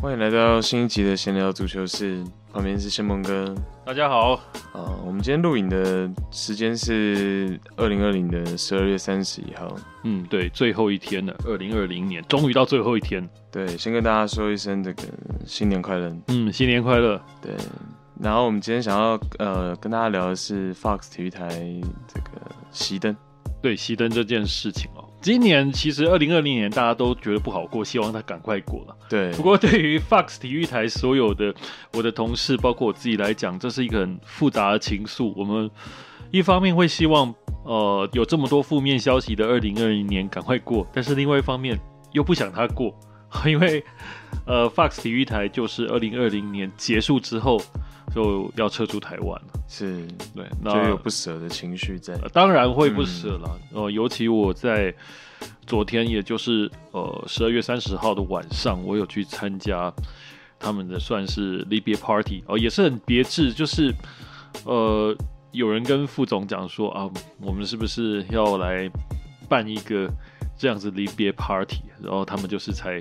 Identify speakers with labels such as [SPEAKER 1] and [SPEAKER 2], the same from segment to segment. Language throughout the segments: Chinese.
[SPEAKER 1] 欢迎来到新一集的闲聊足球室，旁边是谢梦哥。
[SPEAKER 2] 大家好，
[SPEAKER 1] 啊，我们今天录影的时间是二零二零的十二月三十一号。
[SPEAKER 2] 嗯，对，最后一天了，二零二零年终于到最后一天。
[SPEAKER 1] 对，先跟大家说一声这个新年快乐。
[SPEAKER 2] 嗯，新年快乐。
[SPEAKER 1] 对，然后我们今天想要呃跟大家聊的是 Fox 体育台这个熄灯。
[SPEAKER 2] 对，熄灯这件事情哦。今年其实二零二零年大家都觉得不好过，希望他赶快过了。
[SPEAKER 1] 对，
[SPEAKER 2] 不过对于 Fox 体育台所有的我的同事，包括我自己来讲，这是一个很复杂的情愫。我们一方面会希望，呃，有这么多负面消息的二零二零年赶快过，但是另外一方面又不想他过，因为呃，Fox 体育台就是二零二零年结束之后。就要撤出台湾了，
[SPEAKER 1] 是
[SPEAKER 2] 对，
[SPEAKER 1] 那就有不舍的情绪在，
[SPEAKER 2] 呃，当然会不舍了。嗯、呃，尤其我在昨天，也就是呃十二月三十号的晚上，我有去参加他们的算是离别 party，哦、呃，也是很别致，就是呃有人跟副总讲说啊，我们是不是要来办一个这样子离别 party？然后他们就是才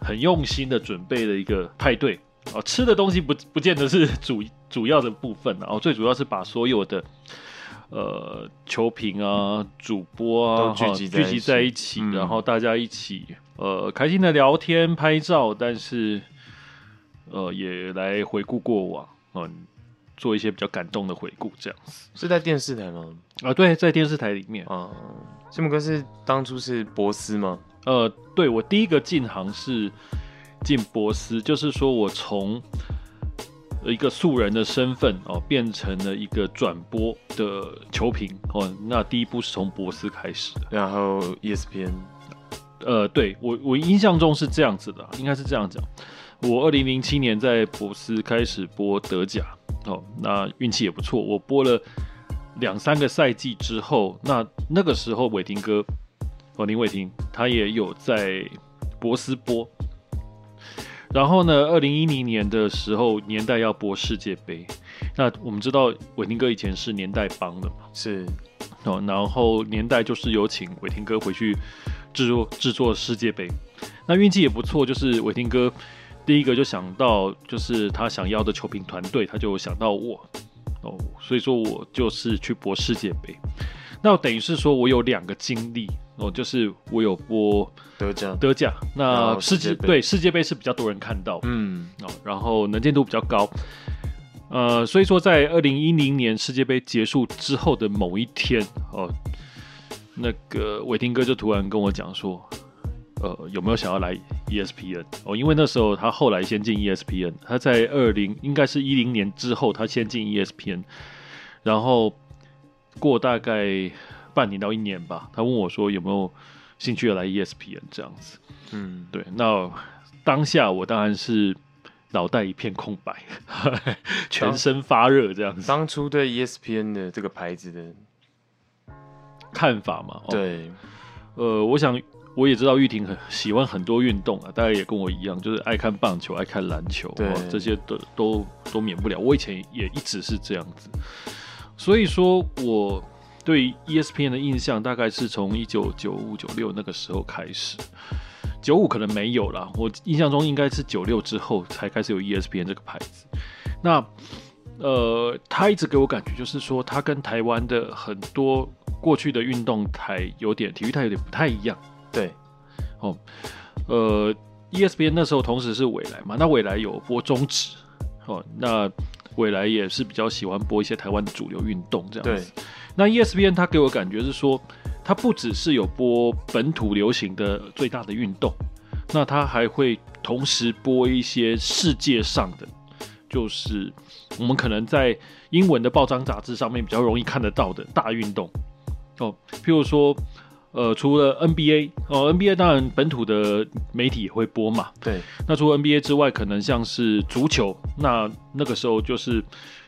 [SPEAKER 2] 很用心的准备了一个派对。哦，吃的东西不不见得是主主要的部分，然后最主要是把所有的呃球评啊、主播啊聚集聚集在一起，然后大家一起呃开心的聊天、拍照，但是呃也来回顾过往，嗯，做一些比较感动的回顾，这样子。
[SPEAKER 1] 是在电视台吗？
[SPEAKER 2] 啊，对，在电视台里面
[SPEAKER 1] 啊。谢孟哥是当初是博斯吗？
[SPEAKER 2] 呃，对，我第一个进行是。进博斯，就是说我从一个素人的身份哦，变成了一个转播的球评哦。那第一步是从博斯开始的，
[SPEAKER 1] 然后 ESPN，
[SPEAKER 2] 呃，对，我我印象中是这样子的，应该是这样讲。我二零零七年在博斯开始播德甲哦，那运气也不错，我播了两三个赛季之后，那那个时候伟霆哥哦，林伟霆他也有在博斯播。然后呢，二零一零年的时候，年代要播世界杯。那我们知道伟霆哥以前是年代帮的嘛，
[SPEAKER 1] 是
[SPEAKER 2] 哦。然后年代就是有请伟霆哥回去制作制作世界杯。那运气也不错，就是伟霆哥第一个就想到，就是他想要的球评团队，他就想到我哦。所以说我就是去播世界杯。那等于是说我有两个经历。哦，就是我有播
[SPEAKER 1] 德甲，
[SPEAKER 2] 德甲，那世界对世界杯是比较多人看到，嗯，哦，然后能见度比较高，呃，所以说在二零一零年世界杯结束之后的某一天，哦，那个伟霆哥就突然跟我讲说，呃，有没有想要来 ESPN？哦，因为那时候他后来先进 ESPN，他在二零应该是一零年之后他先进 ESPN，然后过大概。半年到一年吧，他问我说有没有兴趣要来 ESPN 这样子，嗯，对，那当下我当然是脑袋一片空白，全身发热这样子。
[SPEAKER 1] 当初对 ESPN 的这个牌子的
[SPEAKER 2] 看法嘛，
[SPEAKER 1] 对，
[SPEAKER 2] 呃，我想我也知道玉婷很喜欢很多运动啊，大家也跟我一样，就是爱看棒球、爱看篮球，对，这些都都都免不了。我以前也一直是这样子，所以说我。对 ESPN 的印象大概是从一九九五九六那个时候开始，九五可能没有啦，我印象中应该是九六之后才开始有 ESPN 这个牌子。那呃，他一直给我感觉就是说，他跟台湾的很多过去的运动台有点体育台有点不太一样。
[SPEAKER 1] 对，
[SPEAKER 2] 哦，呃，ESPN 那时候同时是未来嘛，那未来有播中职，哦，那未来也是比较喜欢播一些台湾的主流运动这样子。那 ESPN 它给我感觉是说，它不只是有播本土流行的最大的运动，那它还会同时播一些世界上的，就是我们可能在英文的报章杂志上面比较容易看得到的大运动哦，譬如说，呃，除了 NBA 哦，NBA 当然本土的媒体也会播嘛，
[SPEAKER 1] 对。
[SPEAKER 2] 那除了 NBA 之外，可能像是足球，那那个时候就是。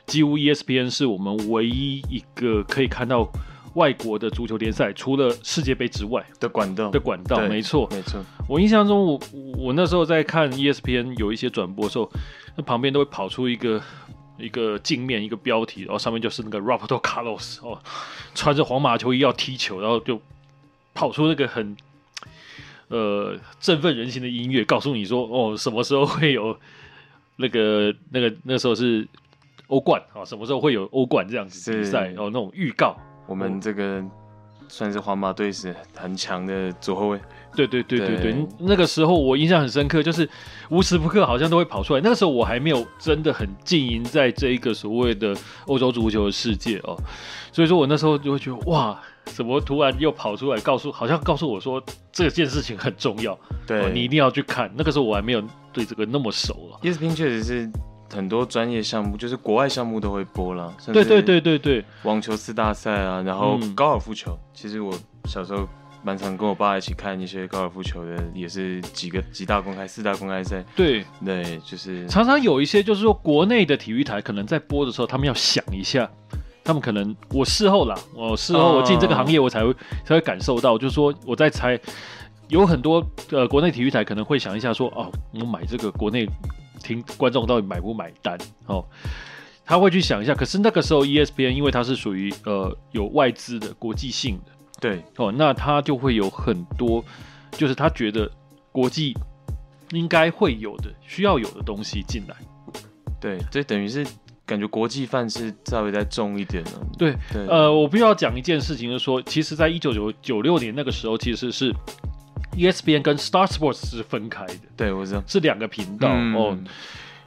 [SPEAKER 2] 几乎 ESPN 是我们唯一一个可以看到外国的足球联赛，除了世界杯之外
[SPEAKER 1] 的管道
[SPEAKER 2] 的管道，没错，
[SPEAKER 1] 没错。
[SPEAKER 2] 我印象中我，我我那时候在看 ESPN 有一些转播的时候，那旁边都会跑出一个一个镜面，一个标题，然后上面就是那个 Roberto Carlos 哦，穿着皇马球衣要踢球，然后就跑出那个很呃振奋人心的音乐，告诉你说哦，什么时候会有那个那个那时候是欧冠啊，什么时候会有欧冠这样子比赛哦，那种预告。
[SPEAKER 1] 我们这个算是皇马队是很强的左后卫。
[SPEAKER 2] 对对对对对，那个时候我印象很深刻，就是无时不刻好像都会跑出来。那个时候我还没有真的很浸淫在这一个所谓的欧洲足球的世界哦，所以说我那时候就会觉得哇，怎么突然又跑出来告诉，好像告诉我说这件事情很重要，对、哦，你一定要去看。那个时候我还没有对这个那么熟了。
[SPEAKER 1] ESPN 确实是很多专业项目，就是国外项目都会播了。
[SPEAKER 2] 对对对对对，
[SPEAKER 1] 网球四大赛啊，然后高尔夫球，嗯、其实我小时候。蛮常跟我爸一起看一些高尔夫球的，也是几个几大公开、四大公开赛。
[SPEAKER 2] 对
[SPEAKER 1] 对，就是
[SPEAKER 2] 常常有一些，就是说国内的体育台可能在播的时候，他们要想一下，他们可能我事后啦，我事后我进这个行业，我才会、哦、才会感受到，就是说我在猜，有很多呃国内体育台可能会想一下说，哦，我买这个国内听观众到底买不买单哦，他会去想一下。可是那个时候 ESPN 因为它是属于呃有外资的国际性的。
[SPEAKER 1] 对
[SPEAKER 2] 哦，那他就会有很多，就是他觉得国际应该会有的、需要有的东西进来。
[SPEAKER 1] 对，这等于是感觉国际范是稍微再重一点了。
[SPEAKER 2] 对对，呃，我必须要讲一件事情，就是说，其实，在一九九九六年那个时候，其实是 ESPN 跟 Star Sports 是分开的。
[SPEAKER 1] 对，我知道
[SPEAKER 2] 是两个频道、
[SPEAKER 1] 嗯、
[SPEAKER 2] 哦。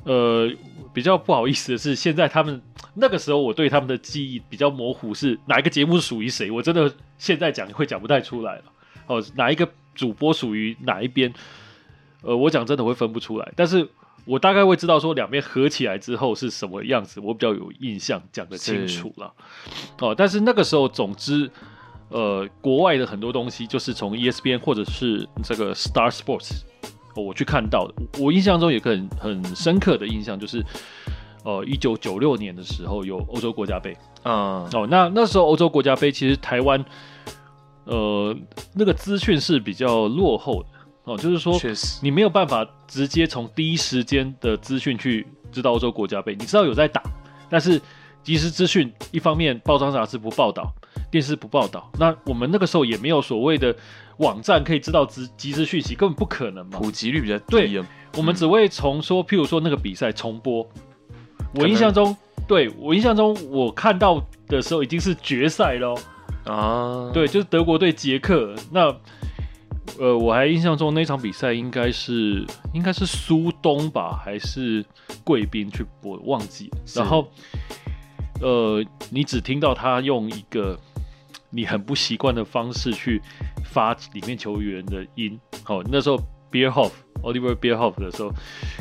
[SPEAKER 2] 呃，比较不好意思的是，现在他们那个时候我对他们的记忆比较模糊，是哪一个节目属于谁？我真的现在讲会讲不太出来了。哦，哪一个主播属于哪一边？呃，我讲真的会分不出来，但是我大概会知道说两边合起来之后是什么样子，我比较有印象，讲得清楚了。哦，但是那个时候，总之，呃，国外的很多东西就是从 ESPN 或者是这个 Star Sports。我去看到的，我印象中有个很很深刻的印象，就是，呃，一九九六年的时候有欧洲国家杯，
[SPEAKER 1] 嗯，
[SPEAKER 2] 哦，那那时候欧洲国家杯其实台湾，呃，那个资讯是比较落后的，哦，就是说，确实，你没有办法直接从第一时间的资讯去知道欧洲国家杯，你知道有在打，但是即时资讯一方面报章杂志不报道，电视不报道，那我们那个时候也没有所谓的。网站可以知道即即时讯息，根本不可能嘛，
[SPEAKER 1] 普及率比较低。
[SPEAKER 2] 对，我们只会从说，譬如说那个比赛重播。我印象中，对我印象中，我看到的时候已经是决赛喽。啊，对，就是德国对捷克。那，呃，我还印象中那场比赛应该是应该是苏东吧，还是贵宾去播，忘记了。然后，呃，你只听到他用一个你很不习惯的方式去。发里面球员的音，哦，那时候 Beerhoff Oliver Beerhoff 的时候，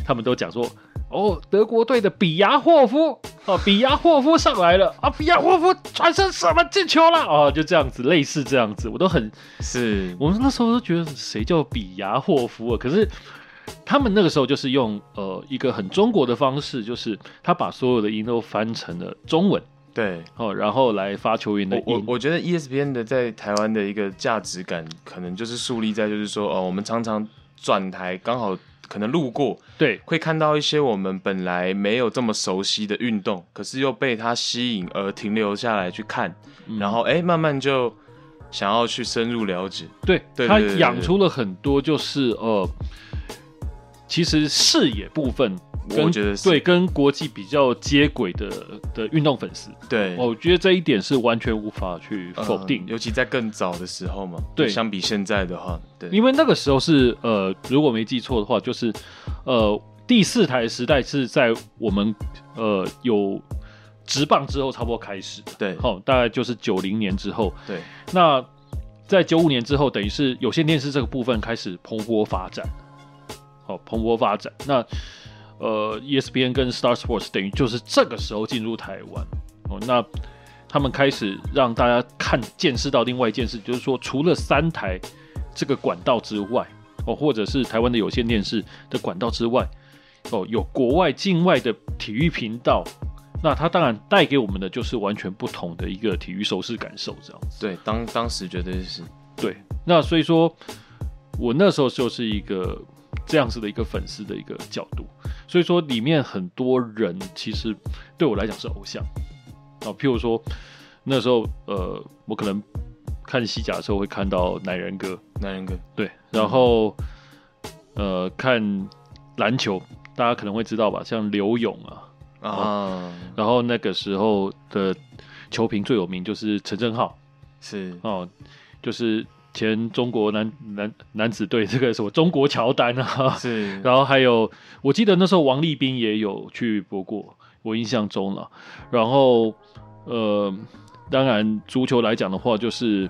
[SPEAKER 2] 他们都讲说，哦，德国队的比亚霍夫，哦，比亚霍夫上来了，啊，比亚霍夫传身什么进球了，哦，就这样子，类似这样子，我都很
[SPEAKER 1] 是，
[SPEAKER 2] 我们那时候都觉得谁叫比亚霍夫啊？可是他们那个时候就是用呃一个很中国的方式，就是他把所有的音都翻成了中文。
[SPEAKER 1] 对，
[SPEAKER 2] 哦，然后来发球员的音。
[SPEAKER 1] 我我觉得 ESPN 的在台湾的一个价值感，可能就是树立在就是说，哦，我们常常转台，刚好可能路过，
[SPEAKER 2] 对，
[SPEAKER 1] 会看到一些我们本来没有这么熟悉的运动，可是又被它吸引而停留下来去看，嗯、然后哎，慢慢就想要去深入了解。
[SPEAKER 2] 对，对他养出了很多，就是呃，其实视野部分。跟
[SPEAKER 1] 我觉得是。
[SPEAKER 2] 对，跟国际比较接轨的的运动粉丝，
[SPEAKER 1] 对，
[SPEAKER 2] 我觉得这一点是完全无法去否定，
[SPEAKER 1] 呃，尤其在更早的时候嘛，
[SPEAKER 2] 对，
[SPEAKER 1] 相比现在的话，对，
[SPEAKER 2] 因为那个时候是呃，如果没记错的话，就是呃第四台时代是在我们呃有直棒之后差不多开始，
[SPEAKER 1] 对，
[SPEAKER 2] 好，大概就是九零年之后，
[SPEAKER 1] 对，
[SPEAKER 2] 那在九五年之后，等于是有线电视这个部分开始蓬勃发展，好，蓬勃发展，那。呃，ESPN 跟 Star Sports 等于就是这个时候进入台湾哦，那他们开始让大家看见识到另外一件事，就是说除了三台这个管道之外哦，或者是台湾的有线电视的管道之外哦，有国外境外的体育频道，那它当然带给我们的就是完全不同的一个体育收视感受，这样子。
[SPEAKER 1] 对，当当时绝对是。
[SPEAKER 2] 对，那所以说我那时候就是一个这样子的一个粉丝的一个角度。所以说，里面很多人其实对我来讲是偶像啊。譬如说，那时候呃，我可能看西甲的时候会看到男人哥，
[SPEAKER 1] 男人哥
[SPEAKER 2] 对，然后、嗯、呃看篮球，大家可能会知道吧，像刘勇啊啊、哦，然后那个时候的球评最有名就是陈正浩，
[SPEAKER 1] 是
[SPEAKER 2] 哦，就是。前中国男男男子队这个什么中国乔丹啊，
[SPEAKER 1] 是，
[SPEAKER 2] 然后还有我记得那时候王立斌也有去播过，我印象中了。然后呃，当然足球来讲的话，就是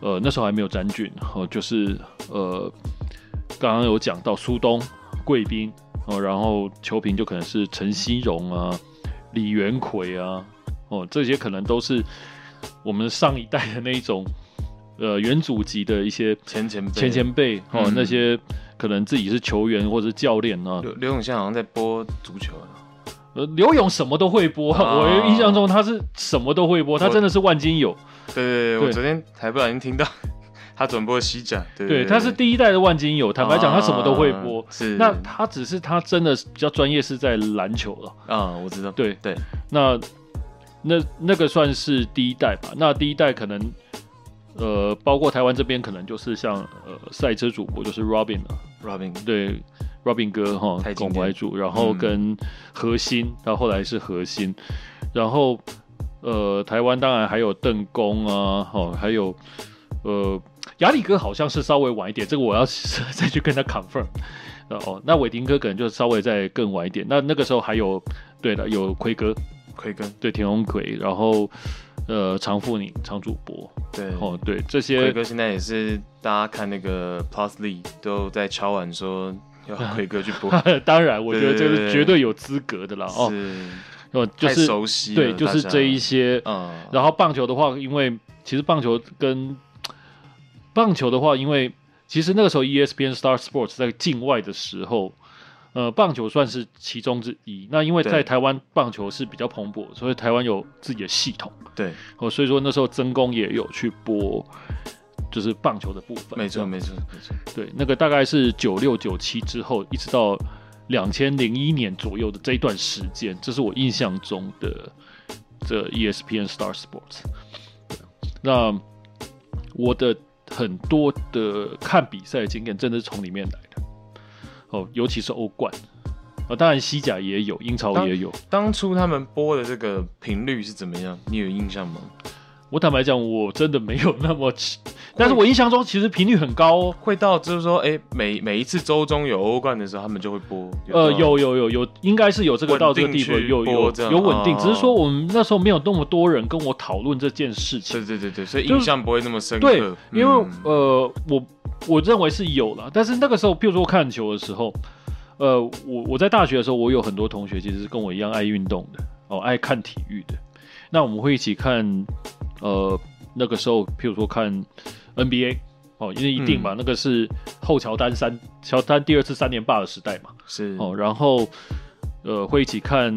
[SPEAKER 2] 呃那时候还没有詹俊，哦，就是呃刚刚有讲到苏东、贵宾哦，然后球评就可能是陈希荣啊、李元奎啊，哦这些可能都是我们上一代的那一种。呃，原祖级的一些
[SPEAKER 1] 前前辈
[SPEAKER 2] 前前辈哦、嗯，那些可能自己是球员或者是教练啊。
[SPEAKER 1] 刘刘永现在好像在播足球了。
[SPEAKER 2] 呃，刘勇什么都会播，哦，我印象中他是什么都会播，他真的是万金油。
[SPEAKER 1] 对对对，我昨天还不小心听到 他转播西甲。对，对，对，
[SPEAKER 2] 对，他是第一代的万金油。坦白讲，他什么都会播。
[SPEAKER 1] 啊、是。
[SPEAKER 2] 那他只是他真的比较专业是在篮球了。
[SPEAKER 1] 啊，我知道。
[SPEAKER 2] 对
[SPEAKER 1] 对。
[SPEAKER 2] 那那那个算是第一代吧。那第一代可能。呃，包括台湾这边可能就是像呃赛车主播就是 Robin 啊
[SPEAKER 1] ，Robin。
[SPEAKER 2] 对 Robin 哥哈，巩怀主，然后跟核心，到、嗯、后，后来是核心，然后呃台湾当然还有邓公啊，哦还有呃亚里哥好像是稍微晚一点，这个我要 再去跟他 confirm，哦那伟霆哥可能就稍微再更晚一点，那那个时候还有对的有奎哥，
[SPEAKER 1] 奎哥。
[SPEAKER 2] 对田鸿奎，然后。呃，常富宁、常主播，
[SPEAKER 1] 对，
[SPEAKER 2] 哦，对，这些
[SPEAKER 1] 奎哥现在也是大家看那个 Plus League 都在敲碗说要奎哥去播。
[SPEAKER 2] 当然，我觉得这是绝对有资格的了哦。哦，就是
[SPEAKER 1] 熟悉，
[SPEAKER 2] 对，就是这一些。嗯，然后棒球的话，因为其实棒球跟棒球的话，因为其实那个时候 ESPN Star Sports 在境外的时候。呃，棒球算是其中之一。那因为在台湾棒球是比较蓬勃，所以台湾有自己的系统。
[SPEAKER 1] 对，
[SPEAKER 2] 哦，所以说那时候曾公也有去播，就是棒球的部分。
[SPEAKER 1] 没错，没错，没错。
[SPEAKER 2] 对，那个大概是九六九七之后，一直到两千零一年左右的这一段时间，这是我印象中的这 ESPN Star Sports。那我的很多的看比赛的经验，真的是从里面来的。哦，尤其是欧冠，啊，当然西甲也有，英超也有。
[SPEAKER 1] 当，当初他们播的这个频率是怎么样？你有印象吗？
[SPEAKER 2] 我坦白讲，我真的没有那么，但是我印象中其实频率很高哦，
[SPEAKER 1] 会到就是说，哎、欸，每每一次周中有欧冠的时候，他们就会播。
[SPEAKER 2] 呃，有有有有，应该是有这个到这个地步，有有有稳定、哦，只是说我们那时候没有那么多人跟我讨论这件事情。
[SPEAKER 1] 对对对对，所以印象不会那么深刻。
[SPEAKER 2] 对，因为、嗯、呃我。我认为是有了，但是那个时候，譬如说看球的时候，呃，我我在大学的时候，我有很多同学其实是跟我一样爱运动的哦，爱看体育的。那我们会一起看，呃，那个时候譬如说看 NBA 哦，因为一定嘛，嗯、那个是后乔丹三乔丹第二次三连霸的时代嘛，
[SPEAKER 1] 是。
[SPEAKER 2] 哦，然后呃会一起看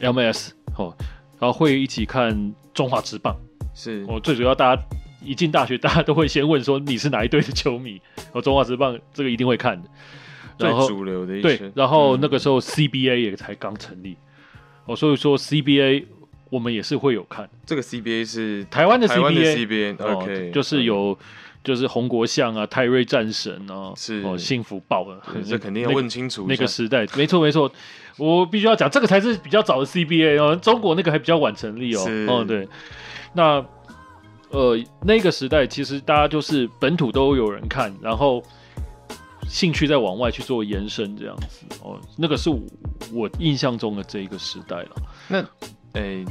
[SPEAKER 2] MLS 哦，然后会一起看中华职棒，
[SPEAKER 1] 是。
[SPEAKER 2] 哦，最主要大家。一进大学，大家都会先问说你是哪一队的球迷？哦中华职棒这个一定会看的，然后
[SPEAKER 1] 最主流的一
[SPEAKER 2] 对，然后那个时候 CBA 也才刚成立，哦、嗯，所以说 CBA 我们也是会有看。
[SPEAKER 1] 这个 CBA 是
[SPEAKER 2] 台湾的 CBA，,
[SPEAKER 1] CBA，OK，、
[SPEAKER 2] 哦、就是有就是洪国相啊、泰瑞战神啊，
[SPEAKER 1] 是
[SPEAKER 2] 哦，幸福爆了，
[SPEAKER 1] 这肯定要问清楚、
[SPEAKER 2] 那个、那个时代，没错没错，我必须要讲这个才是比较早的 CBA 哦，中国那个还比较晚成立哦，哦对，那。呃，那个时代其实大家就是本土都有人看，然后兴趣再往外去做延伸这样子哦。那个是我，我印象中的这一个时代了。
[SPEAKER 1] 那，诶、欸，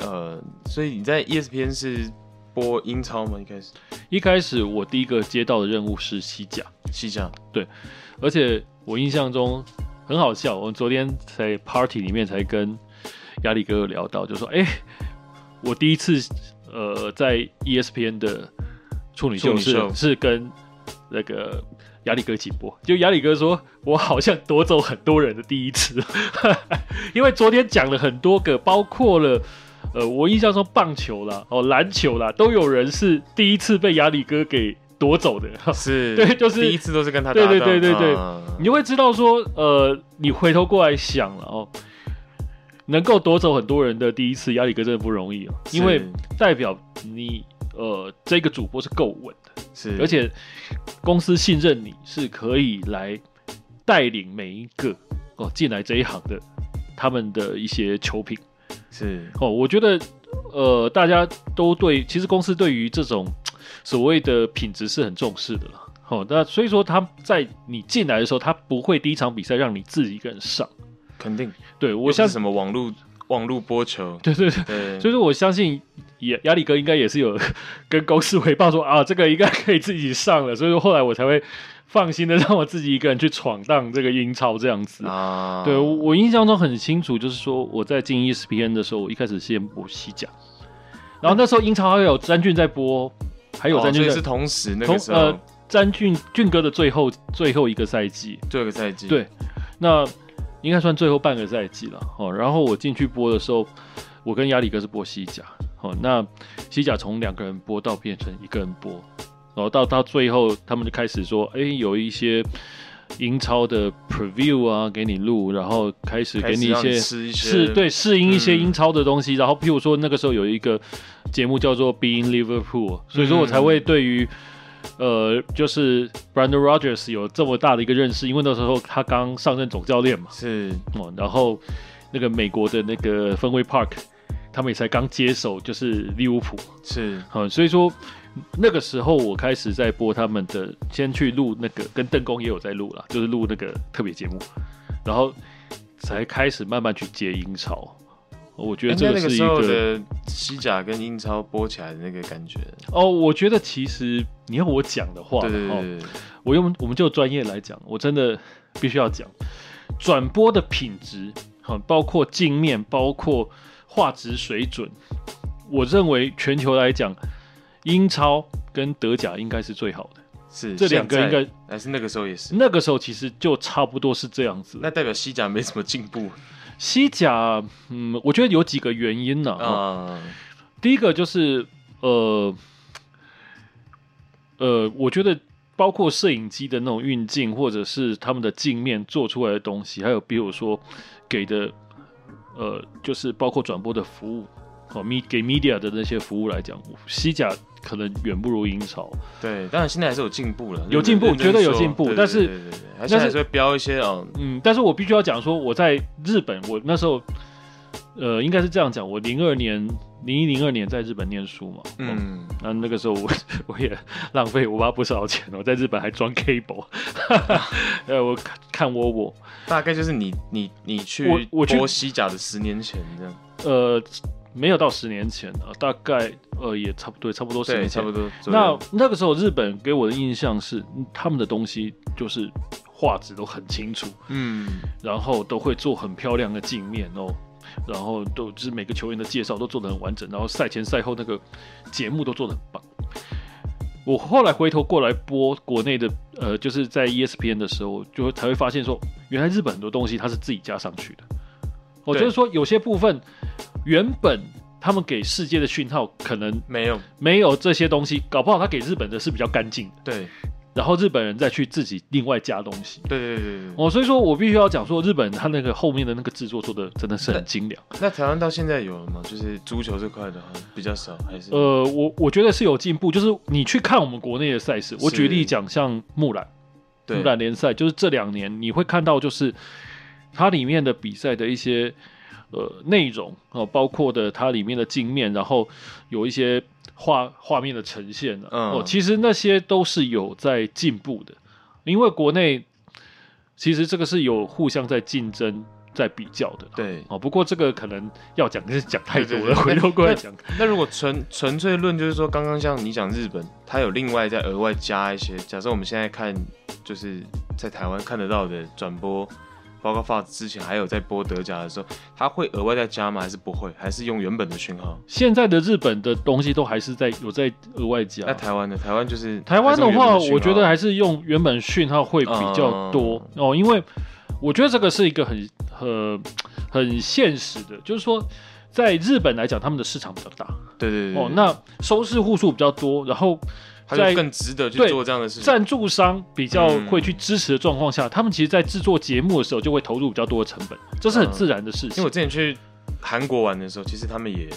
[SPEAKER 1] 呃，所以你在 ESPN 是播英超吗？一开始，
[SPEAKER 2] 一开始我第一个接到的任务是西甲，
[SPEAKER 1] 西甲
[SPEAKER 2] 对，而且我印象中很好笑。我昨天在 party 里面才跟亚里哥有聊到，就说，哎、欸，我第一次。呃，在 ESPN 的处女秀是秀是跟那个亚里哥一起播，就亚里哥说，我好像夺走很多人的第一次，因为昨天讲了很多个，包括了呃，我印象中棒球啦、哦篮球啦，都有人是第一次被亚里哥给夺走的，
[SPEAKER 1] 是
[SPEAKER 2] 对，就是
[SPEAKER 1] 第一次都是跟他打，
[SPEAKER 2] 对对对对对，啊、你就会知道说，呃，你回头过来想了哦。能够夺走很多人的第一次，亚里哥真的不容易哦，因为代表你呃这个主播是够稳的，
[SPEAKER 1] 是，
[SPEAKER 2] 而且公司信任你是可以来带领每一个哦进来这一行的他们的一些球评，
[SPEAKER 1] 是
[SPEAKER 2] 哦，我觉得呃大家都对，其实公司对于这种所谓的品质是很重视的了。哦，那所以说他在你进来的时候，他不会第一场比赛让你自己一个人上，
[SPEAKER 1] 肯定。
[SPEAKER 2] 对我相信
[SPEAKER 1] 什么网络网络播球，
[SPEAKER 2] 对对对，对所以说我相信也亚里哥应该也是有 跟公司回报说啊，这个应该可以自己上了，所以说后来我才会放心的让我自己一个人去闯荡这个英超这样子啊。对我，我印象中很清楚，就是说我在进 ESPN 的时候，我一开始先播西甲，然后那时候英超还有詹俊在播，还有詹俊、哦、是
[SPEAKER 1] 同时那个时候。呃
[SPEAKER 2] 詹俊俊哥的最后最后一个赛季，
[SPEAKER 1] 最后一个赛季，
[SPEAKER 2] 对，那应该算最后半个赛季了哦。然后我进去播的时候，我跟亚里哥是播西甲，哦，那西甲从两个人播到变成一个人播，然后到到最后，他们就开始说，哎，有一些英超的 preview 啊，给你录，然后开始给你一些适对适应一些英超的东西。嗯、然后譬如说那个时候有一个节目叫做 Being Liverpool，所以说我才会对于。呃，就是 Brandon Rodgers 有这么大的一个认识，因为那时候他刚上任总教练嘛，
[SPEAKER 1] 是
[SPEAKER 2] 哦，然后那个美国的那个芬威 Park，他们也才刚接手，就是利物浦，
[SPEAKER 1] 是，
[SPEAKER 2] 嗯，所以说那个时候我开始在播他们的，先去录那个跟邓公也有在录了，就是录那个特别节目，然后才开始慢慢去接英超。我觉得这个是一个
[SPEAKER 1] 的西甲跟英超播起来的那个感觉
[SPEAKER 2] 哦。我觉得其实你要我讲的话，对对对，哦，我用我们就专业来讲，我真的必须要讲转播的品质，包括镜面，包括画质水准。我认为全球来讲，英超跟德甲应该是最好的，
[SPEAKER 1] 是
[SPEAKER 2] 这两个应该
[SPEAKER 1] 还是那个时候也是，
[SPEAKER 2] 那个时候其实就差不多是这样子。
[SPEAKER 1] 那代表西甲没什么进步。
[SPEAKER 2] 西甲，嗯，我觉得有几个原因呢、啊。Uh, 第一个就是，呃，呃，我觉得包括摄影机的那种运镜，或者是他们的镜面做出来的东西，还有比如说给的，呃，就是包括转播的服务，哦，咪给 media 的那些服务来讲，西甲。可能远不如英超，
[SPEAKER 1] 对，当然现在还是有进步了，
[SPEAKER 2] 有进步，绝对有进步，但是，
[SPEAKER 1] 而且还是会标一些哦，
[SPEAKER 2] 嗯，但是我必须要讲说，我在日本，我那时候，呃，应该是这样讲，我零二年、零一零二年在日本念书嘛，嗯，那那个时候我 我也浪费我爸不少钱，我在日本还装 cable，呃，我看我我。
[SPEAKER 1] 大概就是你你你去我去西甲的十年前这样，
[SPEAKER 2] 呃。没有到十年前啊，大概呃也差不多，差不多十年前，
[SPEAKER 1] 差不多。
[SPEAKER 2] 那那个时候，日本给我的印象是，他们的东西就是画质都很清楚，嗯，然后都会做很漂亮的镜面哦，然后都就是每个球员的介绍都做得很完整，然后赛前赛后那个节目都做得很棒。我后来回头过来播国内的，呃，就是在 ESPN 的时候，就才会发现说，原来日本很多东西它是自己加上去的。我就是说，有些部分。原本他们给世界的讯号可能
[SPEAKER 1] 没有
[SPEAKER 2] 没有这些东西，搞不好他给日本的是比较干净的。
[SPEAKER 1] 对，
[SPEAKER 2] 然后日本人再去自己另外加东西。
[SPEAKER 1] 对对对对。
[SPEAKER 2] 哦，所以说我必须要讲说，日本他那个后面的那个制作做的真的是很精良。
[SPEAKER 1] 那台湾到现在有了吗？就是足球这块的比较少，还是？
[SPEAKER 2] 呃，我我觉得是有进步。就是你去看我们国内的赛事，我举例讲，像木兰，木兰联赛，就是这两年你会看到，就是它里面的比赛的一些。呃，内容哦，包括的它里面的镜面，然后有一些画画面的呈现、啊、嗯、哦，其实那些都是有在进步的，因为国内其实这个是有互相在竞争、在比较的。
[SPEAKER 1] 对
[SPEAKER 2] 哦，不过这个可能要讲，就是讲太多了，回头过来讲。
[SPEAKER 1] 那如果纯纯粹论，就是说，刚刚像你讲日本，它有另外再额外加一些。假设我们现在看，就是在台湾看得到的转播。包括 Fox 之前还有在播德甲的时候，他会额外再加吗？还是不会？还是用原本的讯号？
[SPEAKER 2] 现在的日本的东西都还是在有在额外加。
[SPEAKER 1] 那台湾的台湾就是
[SPEAKER 2] 台湾的话，我觉得还是用原本讯号会比较多、嗯、哦，因为我觉得这个是一个很很很现实的，就是说在日本来讲，他们的市场比较大，
[SPEAKER 1] 对对对，
[SPEAKER 2] 哦，那收视户数比较多，然后。
[SPEAKER 1] 在更值得去做这样的事情。
[SPEAKER 2] 赞助商比较会去支持的状况下，嗯、他们其实，在制作节目的时候就会投入比较多的成本，这是很自然的事情。
[SPEAKER 1] 嗯、因为我之前去韩国玩的时候，其实他们也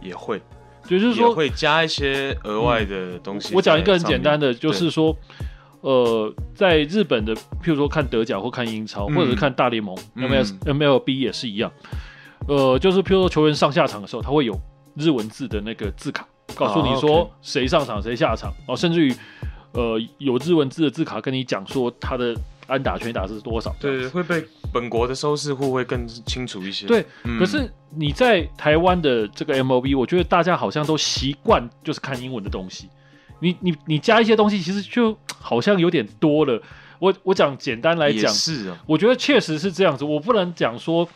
[SPEAKER 1] 也会，
[SPEAKER 2] 就是说
[SPEAKER 1] 会加一些额外的东西。
[SPEAKER 2] 我讲一个很简单的，就是说，呃，在日本的，譬如说看德甲或看英超，或者是看大联盟，MLS、MLB 也是一样。呃，就是譬如说球员上下场的时候，他会有日文字的那个字卡，告诉你说谁上场谁下场哦，甚至于呃有日文字的字卡跟你讲说他的。安打全打是多少？
[SPEAKER 1] 对，会被本国的收视户会更清楚一些。
[SPEAKER 2] 对，嗯、可是你在台湾的这个 M O B，我觉得大家好像都习惯就是看英文的东西。你你你加一些东西，其实就好像有点多了。我我讲简单来讲，
[SPEAKER 1] 是啊，
[SPEAKER 2] 我觉得确实是这样子。我不能讲说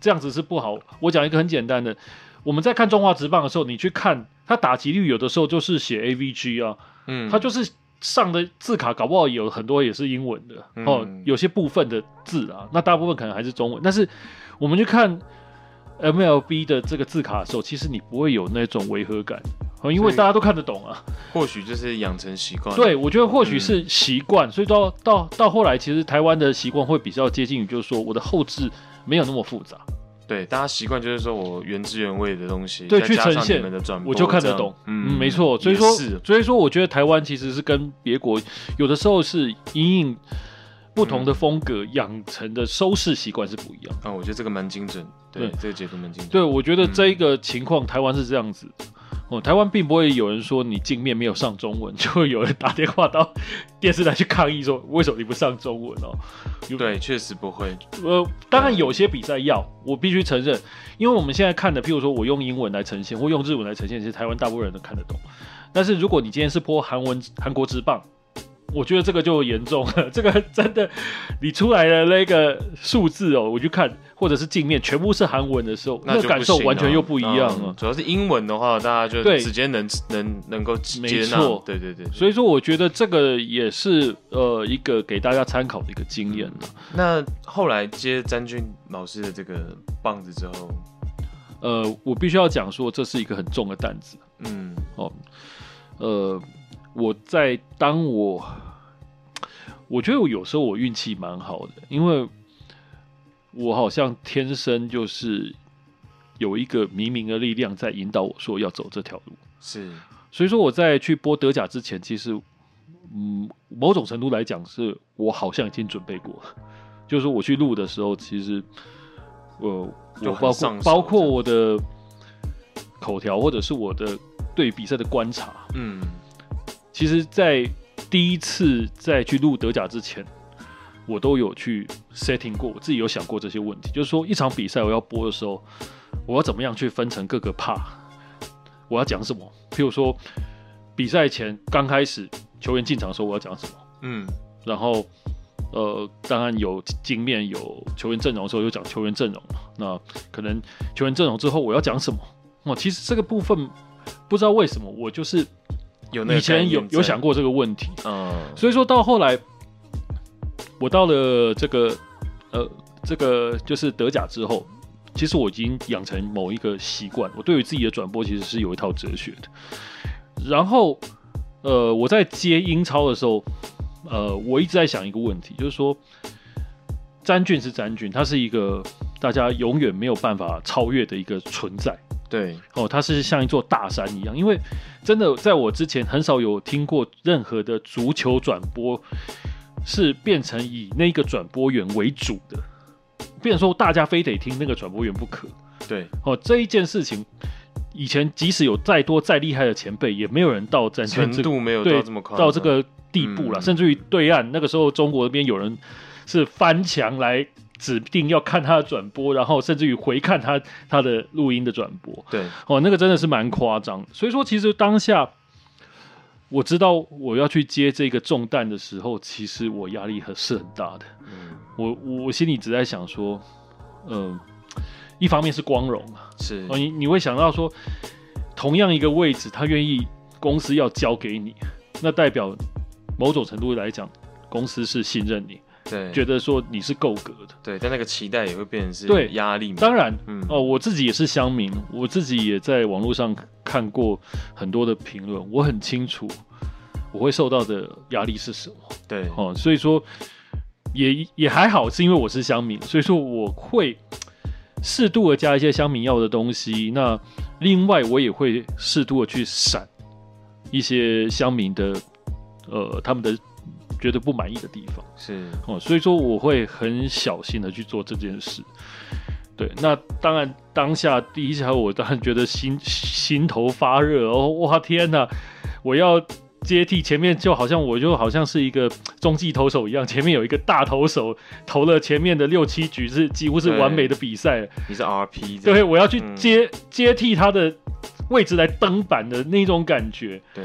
[SPEAKER 2] 这样子是不好。我讲一个很简单的，我们在看中华职棒的时候，你去看他打击率，有的时候就是写 AVG 啊，嗯，他就是。上的字卡搞不好有很多也是英文的、嗯、哦，有些部分的字啊，那大部分可能还是中文。但是我们去看 MLB 的这个字卡的时候，其实你不会有那种违和感，哦，因为大家都看得懂啊。
[SPEAKER 1] 或许就是养成习惯。
[SPEAKER 2] 对，我觉得或许是习惯，嗯、所以到到到后来，其实台湾的习惯会比较接近于，就是说我的后置没有那么复杂。
[SPEAKER 1] 对，大家习惯就是说我原汁原味的东西，
[SPEAKER 2] 对，去呈现，我就看得懂。嗯，嗯，没错。所以说，所以说，我觉得台湾其实是跟别国有的时候是隐隐不同的风格养成的收视习惯是不一样。
[SPEAKER 1] 啊、嗯，我觉得这个蛮精准。对，对这个解读蛮精准。
[SPEAKER 2] 对，我觉得这一个情况，嗯、台湾是这样子。哦，台湾并不会有人说你镜面没有上中文，就会有人打电话到电视台去抗议说，为什么你不上中文哦？
[SPEAKER 1] 对，确实不会。
[SPEAKER 2] 呃，当然有些比赛要，我必须承认，因为我们现在看的，譬如说我用英文来呈现，或用日文来呈现，其实台湾大部分人都看得懂。但是如果你今天是播韩文、韩国之棒。我觉得这个就严重了，这个真的，你出来的那个数字哦，我去看，或者是镜面全部是韩文的时候，那，那感受完全又不一样了。
[SPEAKER 1] 嗯、主要是英文的话，大家就直接能能能够接纳。没错，对对对，对。
[SPEAKER 2] 所以说，我觉得这个也是呃一个给大家参考的一个经验了。
[SPEAKER 1] 那后来接詹俊老师的这个棒子之后，
[SPEAKER 2] 呃，我必须要讲说，这是一个很重的担子。嗯，哦，呃。我在当我，我觉得我有时候我运气蛮好的，因为我好像天生就是有一个冥冥的力量在引导我说要走这条路。
[SPEAKER 1] 是，
[SPEAKER 2] 所以说我在去播德甲之前，其实，嗯，某种程度来讲，是我好像已经准备过了。就是说我去录的时候，其实，我我包括包括我的口条，或者是我的对比赛的观察，嗯。其实，在第一次在去录德甲之前，我都有去 setting 过，我自己有想过这些问题。就是说，一场比赛我要播的时候，我要怎么样去分成各个 part？我要讲什么？譬如说，比赛前刚开始球员进场的时候，我要讲什么？嗯，然后呃，当然有镜面有球员阵容的时候，有讲球员阵容。那可能球员阵容之后，我要讲什么？哦，其实这个部分不知道为什么，我就是有。以前有有想过这个问题，嗯，所以说到后来，我到了这个呃这个就是德甲之后，其实我已经养成某一个习惯，我对于自己的转播其实是有一套哲学的。然后呃我在接英超的时候，呃我一直在想一个问题，就是说詹俊是詹俊，他是一个大家永远没有办法超越的一个存在。
[SPEAKER 1] 对
[SPEAKER 2] 哦，他是像一座大山一样，因为真的在我之前很少有听过任何的足球转播是变成以那个转播员为主的，变成说大家非得听那个转播员不可。
[SPEAKER 1] 对
[SPEAKER 2] 哦，这一件事情以前即使有再多再厉害的前辈，也没有人到这程
[SPEAKER 1] 度没有到这么夸
[SPEAKER 2] 到这个地步了，嗯、甚至于对岸那个时候中国那边有人是翻墙来。指定要看他的转播，然后甚至于回看他他的录音的转播。
[SPEAKER 1] 对，
[SPEAKER 2] 哦，那个真的是蛮夸张。所以说，其实当下我知道我要去接这个重担的时候，其实我压力很是很大的。嗯，我我心里只在想说，嗯、呃，一方面是光荣啊，
[SPEAKER 1] 是
[SPEAKER 2] 哦，你你会想到说，同样一个位置，他愿意公司要交给你，那代表某种程度来讲，公司是信任你。
[SPEAKER 1] 对，
[SPEAKER 2] 觉得说你是够格的，
[SPEAKER 1] 对，但那个期待也会变成是压力嘛。
[SPEAKER 2] 当然，嗯，哦，我自己也是乡民，我自己也在网络上看过很多的评论，我很清楚我会受到的压力是什么。
[SPEAKER 1] 对，
[SPEAKER 2] 哦，所以说也也还好，是因为我是乡民，所以说我会适度的加一些乡民要的东西。那另外我也会适度的去闪一些乡民的呃他们的觉得不满意的地方，
[SPEAKER 1] 是
[SPEAKER 2] 哦，所以说我会很小心的去做这件事。对，那当然当下第一下我当然觉得心心头发热哦，哇天哪，我要。接替前面就好像我就好像是一个中继投手一样，前面有一个大投手投了前面的六七局是几乎是完美的比赛。
[SPEAKER 1] 你是 RP，
[SPEAKER 2] 对，我要去接、嗯、接替他的位置来登板的那种感觉。
[SPEAKER 1] 对，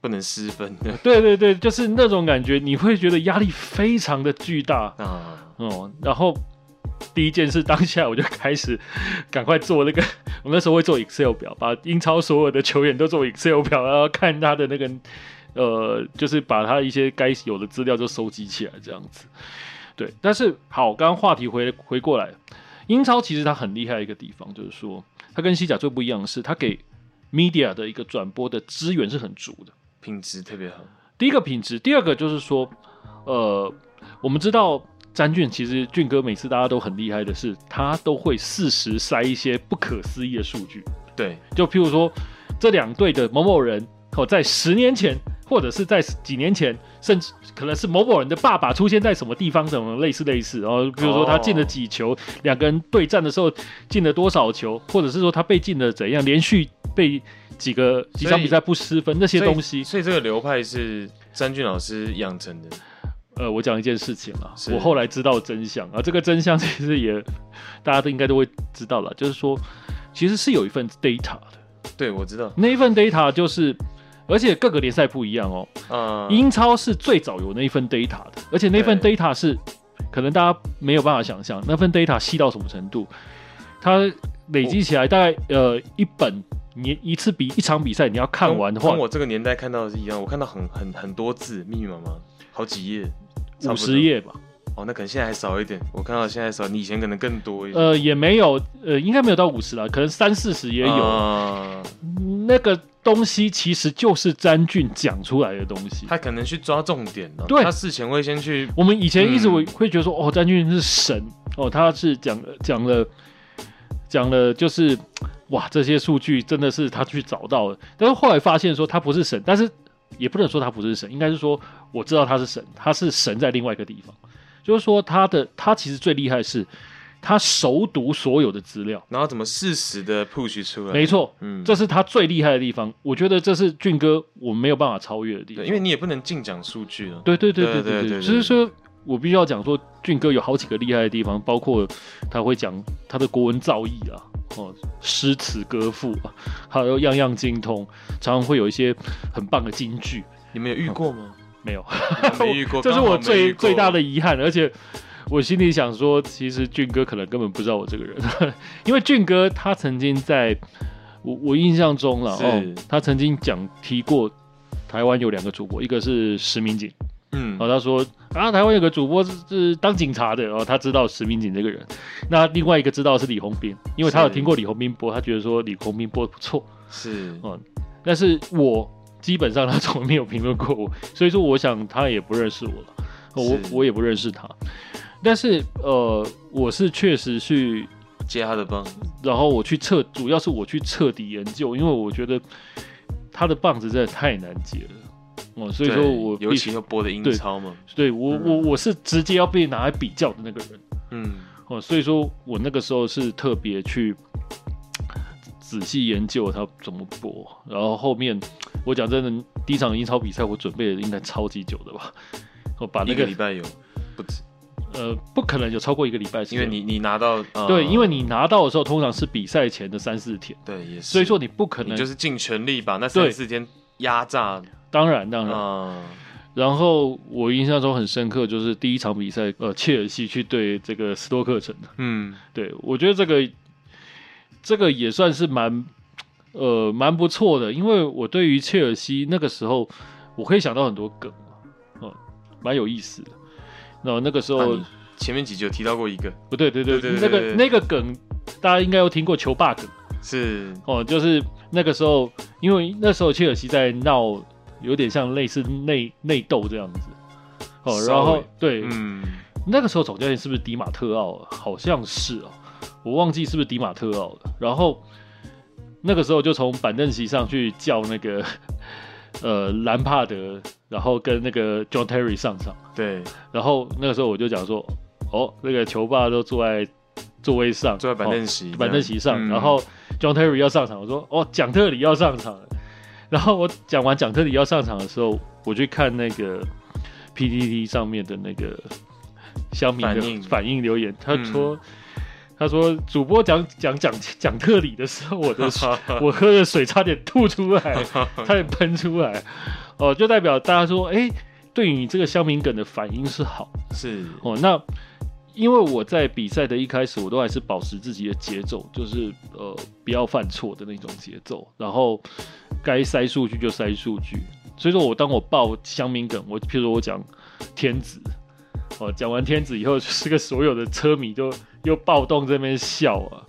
[SPEAKER 1] 不能失分 的。
[SPEAKER 2] 对对对，就是那种感觉，你会觉得压力非常的巨大啊。哦，然后。第一件事，当下我就开始赶快做那个，我那时候会做 Excel 表，把英超所有的球员都做 Excel 表，然后看他的那个，呃，就是把他一些该有的资料就收集起来，这样子。对，但是好，刚刚话题回回过来，英超其实它很厉害的一个地方，就是说它跟西甲最不一样的是，它给 media 的一个转播的资源是很足的，
[SPEAKER 1] 品质特别好。
[SPEAKER 2] 第一个品质，第二个就是说，呃，我们知道。詹俊其实俊哥每次大家都很厉害的是，他都会适时塞一些不可思议的数据。
[SPEAKER 1] 对，
[SPEAKER 2] 就譬如说这两队的某某人哦，在十年前或者是在几年前，甚至可能是某某人的爸爸出现在什么地方，什么类似类似。然后比如说他进了几球，两、oh. 个人对战的时候进了多少球，或者是说他被进了怎样，连续被几个几场比赛不失分那些东西。
[SPEAKER 1] 所以这个流派是詹俊老师养成的。
[SPEAKER 2] 呃，我讲一件事情啊，我后来知道真相啊，这个真相其实也大家都应该都会知道了，就是说，其实是有一份 data 的。
[SPEAKER 1] 对，我知道
[SPEAKER 2] 那一份 data 就是，而且各个联赛不一样哦。嗯。英超是最早有那一份 data 的，而且那份 data 是可能大家没有办法想象，那份 data 细到什么程度？它累积起来大概呃一本，你一次比一场比赛你要看完的话，
[SPEAKER 1] 跟我这个年代看到的是一样，我看到很很很多字，密密麻麻，好几页。
[SPEAKER 2] 五十页吧，
[SPEAKER 1] 哦，那可能现在还少一点。我看到现在少，你以前可能更多一点。
[SPEAKER 2] 呃，也没有，呃，应该没有到五十了，可能三四十也有。呃、那个东西其实就是詹俊讲出来的东西，
[SPEAKER 1] 他可能去抓重点了。
[SPEAKER 2] 对，
[SPEAKER 1] 他事前会先去。
[SPEAKER 2] 我们以前一直会会觉得说，嗯、哦，詹俊是神，哦，他是讲讲了讲了，就是哇，这些数据真的是他去找到的。但是后来发现说他不是神，但是。也不能说他不是神，应该是说我知道他是神，他是神在另外一个地方。就是说他的他其实最厉害的是他熟读所有的资料，
[SPEAKER 1] 然后怎么适时的 push 出来。
[SPEAKER 2] 没错，嗯，这是他最厉害的地方。我觉得这是俊哥我没有办法超越的地方，
[SPEAKER 1] 因为你也不能净讲数据啊。
[SPEAKER 2] 对对对对对对，所以说我必须要讲说俊哥有好几个厉害的地方，包括他会讲他的国文造诣啊。哦，诗词歌赋啊，还有样样精通，常常会有一些很棒的金句。
[SPEAKER 1] 你们有遇过吗？嗯、
[SPEAKER 2] 没有，
[SPEAKER 1] 没遇过，
[SPEAKER 2] 这是我最最大的遗憾。而且我心里想说，其实俊哥可能根本不知道我这个人，因为俊哥他曾经在我我印象中了哦，他曾经讲提过台湾有两个主播，一个是石明景。嗯，然后他说啊，台湾有个主播是是当警察的，然后他知道石明景这个人。那另外一个知道是李红斌，因为他有听过李红斌播，他觉得说李红斌播的不错。
[SPEAKER 1] 是，
[SPEAKER 2] 嗯，但是我基本上 他从来没有评论过我，所以说我想他也不认识我了，我我也不认识他。但是呃，我是确实去
[SPEAKER 1] 接他的棒，
[SPEAKER 2] 然后我去彻，主要是我去彻底研究，因为我觉得他的棒子真的太难接了。哦，所以说我
[SPEAKER 1] 尤其要播的英超嘛，
[SPEAKER 2] 对，对我我我是直接要被拿来比较的那个人，嗯，哦，所以说我那个时候是特别去仔细研究他怎么播，然后后面我讲真的，第一场英超比赛我准备的应该超级久的吧，我把那个
[SPEAKER 1] 礼拜有不止，
[SPEAKER 2] 呃，不可能有超过一个礼拜，
[SPEAKER 1] 因为你你拿到，
[SPEAKER 2] 呃、对，因为你拿到的时候通常是比赛前的三四天，
[SPEAKER 1] 对，也是，
[SPEAKER 2] 所以说你不可能
[SPEAKER 1] 你就是尽全力把那三四天压榨。
[SPEAKER 2] 当然，当然。嗯、然后我印象中很深刻，就是第一场比赛，呃，切尔西去对这个斯托克城。嗯，对，我觉得这个这个也算是蛮呃蛮不错的，因为我对于切尔西那个时候，我可以想到很多梗，哦、嗯，蛮有意思的。那那个时候，啊、
[SPEAKER 1] 前面几集有提到过一个，
[SPEAKER 2] 不对，对，对，对，那个那个梗，大家应该有听过球霸梗，
[SPEAKER 1] 是
[SPEAKER 2] 哦，就是那个时候，因为那时候切尔西在闹。有点像类似内内斗这样子，哦，然后对，嗯，那个时候总教练是不是迪马特奥？好像是哦，我忘记是不是迪马特奥了。然后那个时候就从板凳席上去叫那个 呃兰帕德，然后跟那个 John Terry 上场。
[SPEAKER 1] 对，
[SPEAKER 2] 然后那个时候我就讲说，哦，那个球霸都坐在座位上，
[SPEAKER 1] 坐在板凳席，
[SPEAKER 2] 哦、板凳席上，
[SPEAKER 1] 嗯、
[SPEAKER 2] 然后 John Terry 要上场，我说，哦，蒋特里要上场。然后我讲完讲特里要上场的时候，我去看那个 P D T 上面的那个乡民的反应留言，他说。嗯他说：“主播讲讲讲讲特里的时候，我的 我喝的水差点吐出来，差点喷出来，哦，就代表大家说，哎、欸，对你这个乡民梗的反应是好，
[SPEAKER 1] 是
[SPEAKER 2] 哦。那因为我在比赛的一开始，我都还是保持自己的节奏，就是呃不要犯错的那种节奏，然后该塞数据就塞数据。所以说我当我报香民梗，我譬如说我讲天子，哦，讲完天子以后，就是个所有的车迷都。”又暴动这边笑啊，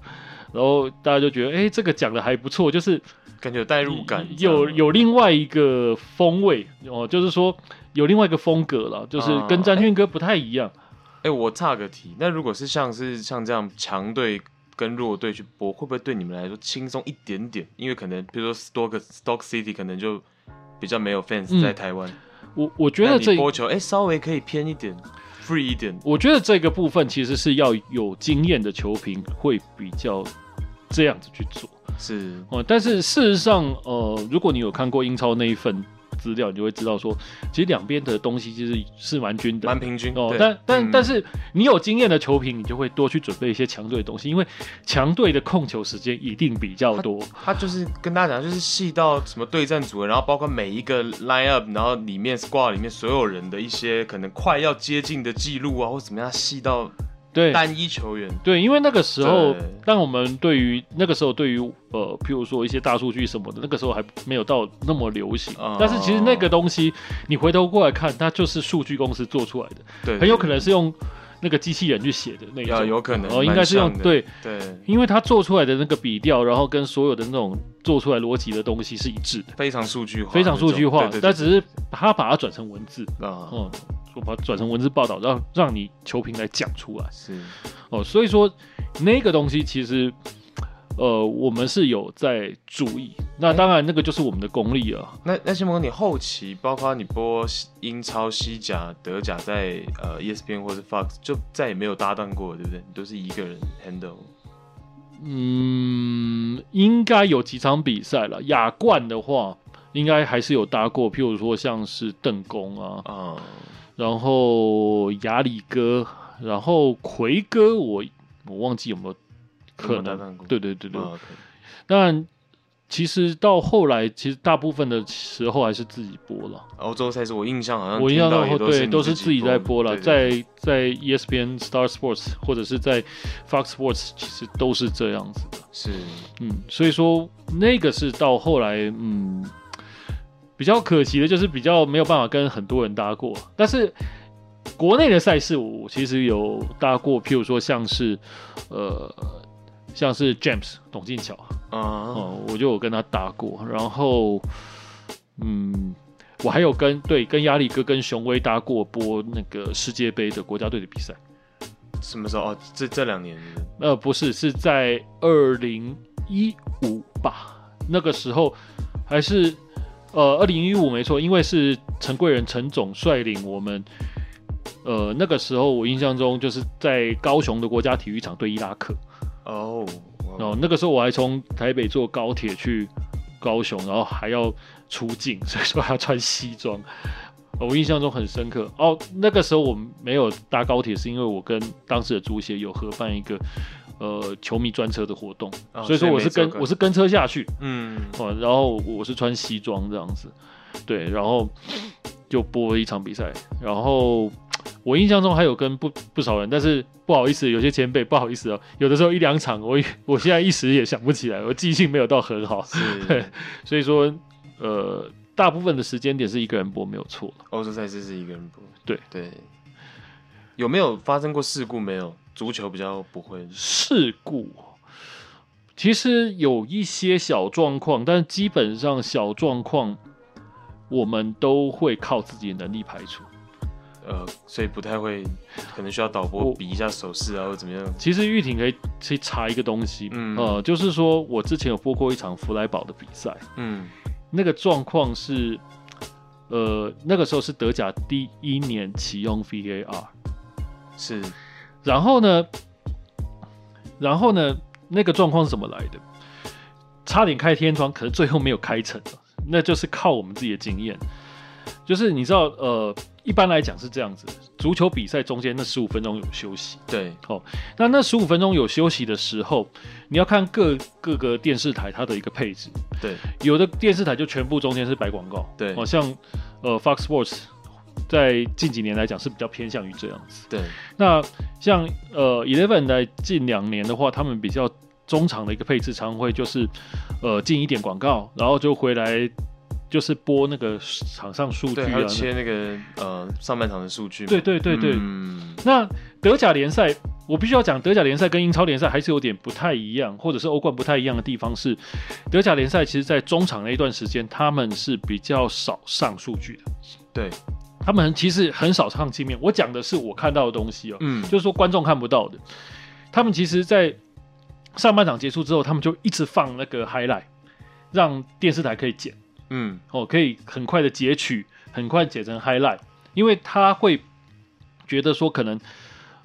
[SPEAKER 2] 然后大家就觉得，哎、欸，这个讲的还不错，就是
[SPEAKER 1] 感觉有代入感，
[SPEAKER 2] 有有另外一个风味哦，就是说有另外一个风格了，就是跟詹俊哥不太一样。
[SPEAKER 1] 哎、欸，我岔个题，那如果是像是像这样强队跟弱队去播，会不会对你们来说轻松一点点？因为可能比如说 Stoke Stoke City 可能就比较没有 fans 在台湾、嗯，
[SPEAKER 2] 我我觉得这
[SPEAKER 1] 波球哎、欸、稍微可以偏一点。free 一点，
[SPEAKER 2] 我觉得这个部分其实是要有经验的球评会比较这样子去做，
[SPEAKER 1] 是
[SPEAKER 2] 哦。但是事实上，呃，如果你有看过英超那一份。资料你就会知道说，其实两边的东西其实是蛮均的，
[SPEAKER 1] 蛮平均
[SPEAKER 2] 哦。但但、嗯、但是你有经验的球评，你就会多去准备一些强队的东西，因为强队的控球时间一定比较多。
[SPEAKER 1] 他，他就是跟大家讲，就是细到什么对战组，然后包括每一个 line up，然后里面 squad 里面所有人的一些可能快要接近的记录啊，或怎么样细到。
[SPEAKER 2] 对。
[SPEAKER 1] 单一球员，
[SPEAKER 2] 对，因为那个时候，但我们对于那个时候对于呃，譬如说一些大数据什么的，那个时候还没有到那么流行。哦、但是其实那个东西，你回头过来看，它就是数据公司做出来的，
[SPEAKER 1] 对，
[SPEAKER 2] 很有可能是用那个机器人去写的那种，
[SPEAKER 1] 有可能，
[SPEAKER 2] 哦，应该是用对。
[SPEAKER 1] 对，
[SPEAKER 2] 因为他做出来的那个笔调，然后跟所有的那种做出来逻辑的东西是一致的，
[SPEAKER 1] 非常数据化，
[SPEAKER 2] 非常数据化，但只是他把它转成文字
[SPEAKER 1] 啊，
[SPEAKER 2] 嗯。我把它转成文字报道，让让你球评来讲出来。
[SPEAKER 1] 是。
[SPEAKER 2] 哦，所以说那个东西其实，呃，我们是有在注意。那当然，那个就是我们的功力了。
[SPEAKER 1] 那那新蒙，你后期包括你播英超、西甲、德甲在，在呃 ESPN 或者 Fox 就再也没有搭档过，对不对？你都是一个人 handle。
[SPEAKER 2] 嗯，应该有几场比赛了。亚冠的话，应该还是有搭过，譬如说像是邓公啊，啊、嗯。然后亚里哥，然后奎哥我，我我忘记有没有可能？对对对对。但、其实到后来，其实大部分的时候还是自己播了。
[SPEAKER 1] 欧洲赛事我印象好像，
[SPEAKER 2] 我印象中对都是自己在播了，在在 ESPN Star Sports 或者是在 Fox Sports，其实都是这样子的。
[SPEAKER 1] 是，
[SPEAKER 2] 嗯，所以说那个是到后来，嗯。比较可惜的就是比较没有办法跟很多人搭过，但是国内的赛事我其实有搭过，譬如说像是呃像是 James 董进巧啊，哦，我就有跟他搭过，然后嗯，我还有跟对跟压力哥跟雄威搭过播那个世界杯的国家队的比赛，
[SPEAKER 1] 什么时候？哦，这这两年？
[SPEAKER 2] 呃，不是，是在二零一五吧，那个时候还是。呃，二零一五没错，因为是陈贵人陈总率领我们，呃，那个时候我印象中就是在高雄的国家体育场对伊拉克。
[SPEAKER 1] 哦，
[SPEAKER 2] 然后那个时候我还从台北坐高铁去高雄，然后还要出境，所以说还要穿西装。我印象中很深刻。哦，那个时候我没有搭高铁，是因为我跟当时的足协有合办一个。呃，球迷专车的活动，哦、所以说我是跟我是跟车下去，
[SPEAKER 1] 嗯，
[SPEAKER 2] 哦，然后我是穿西装这样子，对，然后就播了一场比赛，然后我印象中还有跟不不少人，但是不好意思，有些前辈不好意思哦，有的时候一两场我 我现在一时也想不起来，我记性没有到很好，对，所以说呃，大部分的时间点是一个人播没有错，
[SPEAKER 1] 欧洲赛事是一个人播，
[SPEAKER 2] 对。
[SPEAKER 1] 对，有没有发生过事故？没有。足球比较不会。
[SPEAKER 2] 事故，其实有一些小状况，但基本上小状况我们都会靠自己的能力排除。
[SPEAKER 1] 呃，所以不太会，可能需要导播比一下手势啊，或怎么样。
[SPEAKER 2] 其实玉婷可以去查一个东西，嗯，呃，就是说我之前有播过一场弗莱堡的比赛，嗯，那个状况是，呃，那个时候是德甲第一年启用 VAR，
[SPEAKER 1] 是，
[SPEAKER 2] 然后呢，然后呢，那个状况是怎么来的？差点开天窗，可是最后没有开成，那就是靠我们自己的经验。就是你知道，呃，一般来讲是这样子，足球比赛中间那十五分钟有休息，
[SPEAKER 1] 对，
[SPEAKER 2] 哦，那那十五分钟有休息的时候，你要看各各个电视台它的一个配置，
[SPEAKER 1] 对，
[SPEAKER 2] 有的电视台就全部中间是摆广告，
[SPEAKER 1] 对，
[SPEAKER 2] 好、哦、像呃 Fox Sports 在近几年来讲是比较偏向于这样子，
[SPEAKER 1] 对，
[SPEAKER 2] 那像呃 Eleven 在近两年的话，他们比较中场的一个配置，常会就是呃进一点广告，然后就回来。就是播那个场上数
[SPEAKER 1] 据切那个呃上半场的数据。
[SPEAKER 2] 对对对对。嗯、那德甲联赛，我必须要讲，德甲联赛跟英超联赛还是有点不太一样，或者是欧冠不太一样的地方是，德甲联赛其实在中场那一段时间，他们是比较少上数据的。
[SPEAKER 1] 对，
[SPEAKER 2] 他们其实很少上镜面。我讲的是我看到的东西哦、喔，嗯，就是说观众看不到的。他们其实，在上半场结束之后，他们就一直放那个 highlight，让电视台可以剪。嗯，哦，可以很快的截取，很快剪成 highlight，因为他会觉得说，可能，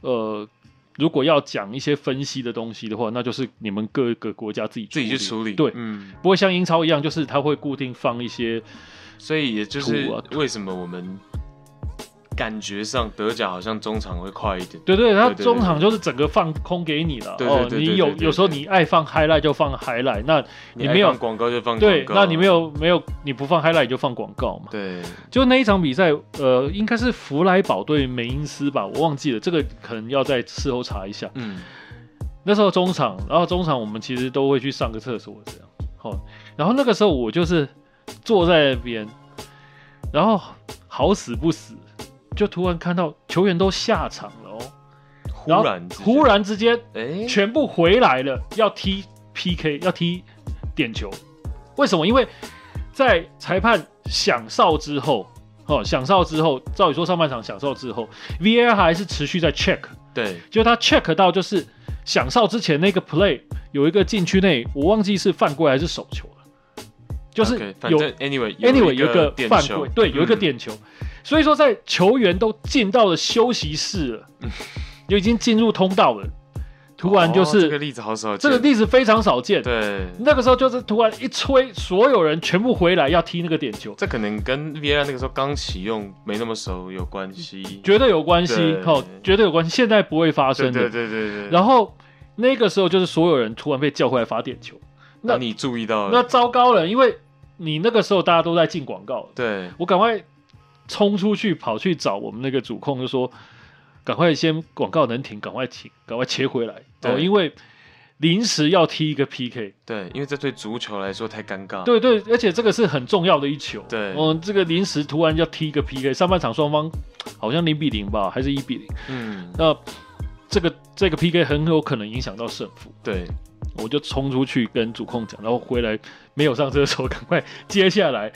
[SPEAKER 2] 呃，如果要讲一些分析的东西的话，那就是你们各个国家自己
[SPEAKER 1] 自己去处理，
[SPEAKER 2] 对，嗯，不会像英超一样，就是他会固定放一些，
[SPEAKER 1] 所以也就是为什么我们。感觉上德甲好像中场会快一点，
[SPEAKER 2] 对对，他中场就是整个放空给你了。哦，你有有时候你爱放 highlight 就放 highlight，那你没有
[SPEAKER 1] 广告就放。
[SPEAKER 2] 对，那你没有没有你不放 highlight 就放广告嘛。
[SPEAKER 1] 对，
[SPEAKER 2] 就那一场比赛，呃，应该是弗莱堡对梅因斯吧，我忘记了，这个可能要在事后查一下。嗯，那时候中场，然后中场我们其实都会去上个厕所这样。好，然后那个时候我就是坐在那边，然后好死不死。就突然看到球员都下场了哦，
[SPEAKER 1] 忽然
[SPEAKER 2] 忽然之间，哎，全部回来了，要踢 PK，要踢点球。为什么？因为在裁判响哨之后，哦，响哨之后，照理说上半场响哨之后，VAR 还是持续在 check。
[SPEAKER 1] 对，
[SPEAKER 2] 就他 check 到就是响哨之前那个 play 有一个禁区内，我忘记是犯规还是手球了，就是有
[SPEAKER 1] anyway
[SPEAKER 2] anyway 有一个犯规，对，有一个点球。嗯所以说，在球员都进到了休息室了，就已经进入通道了。突然就是、哦、
[SPEAKER 1] 这个例子好少见，
[SPEAKER 2] 这个例子非常少见。
[SPEAKER 1] 对，
[SPEAKER 2] 那个时候就是突然一吹，所有人全部回来要踢那个点球。
[SPEAKER 1] 这可能跟 VAR 那个时候刚启用没那么熟有关系，
[SPEAKER 2] 绝对有关系，好，绝对有关系。现在不会发生的。
[SPEAKER 1] 对对对对，对。
[SPEAKER 2] 然后那个时候就是所有人突然被叫回来罚点球。
[SPEAKER 1] 那你注意到了？
[SPEAKER 2] 那糟糕了，因为你那个时候大家都在进广告。
[SPEAKER 1] 对，
[SPEAKER 2] 我赶快。冲出去跑去找我们那个主控，就说：“赶快先广告能停，赶快停，赶快切回来。”哦，因为临时要踢一个 PK。
[SPEAKER 1] 对，因为这对足球来说太尴尬。
[SPEAKER 2] 对对，而且这个是很重要的一球。
[SPEAKER 1] 对，
[SPEAKER 2] 嗯，这个临时突然要踢一个 PK，上半场双方好像零比零吧，还是一比零？嗯，那这个这个 PK 很有可能影响到胜负。
[SPEAKER 1] 对，
[SPEAKER 2] 我就冲出去跟主控讲，然后回来没有上厕所，赶快接下来，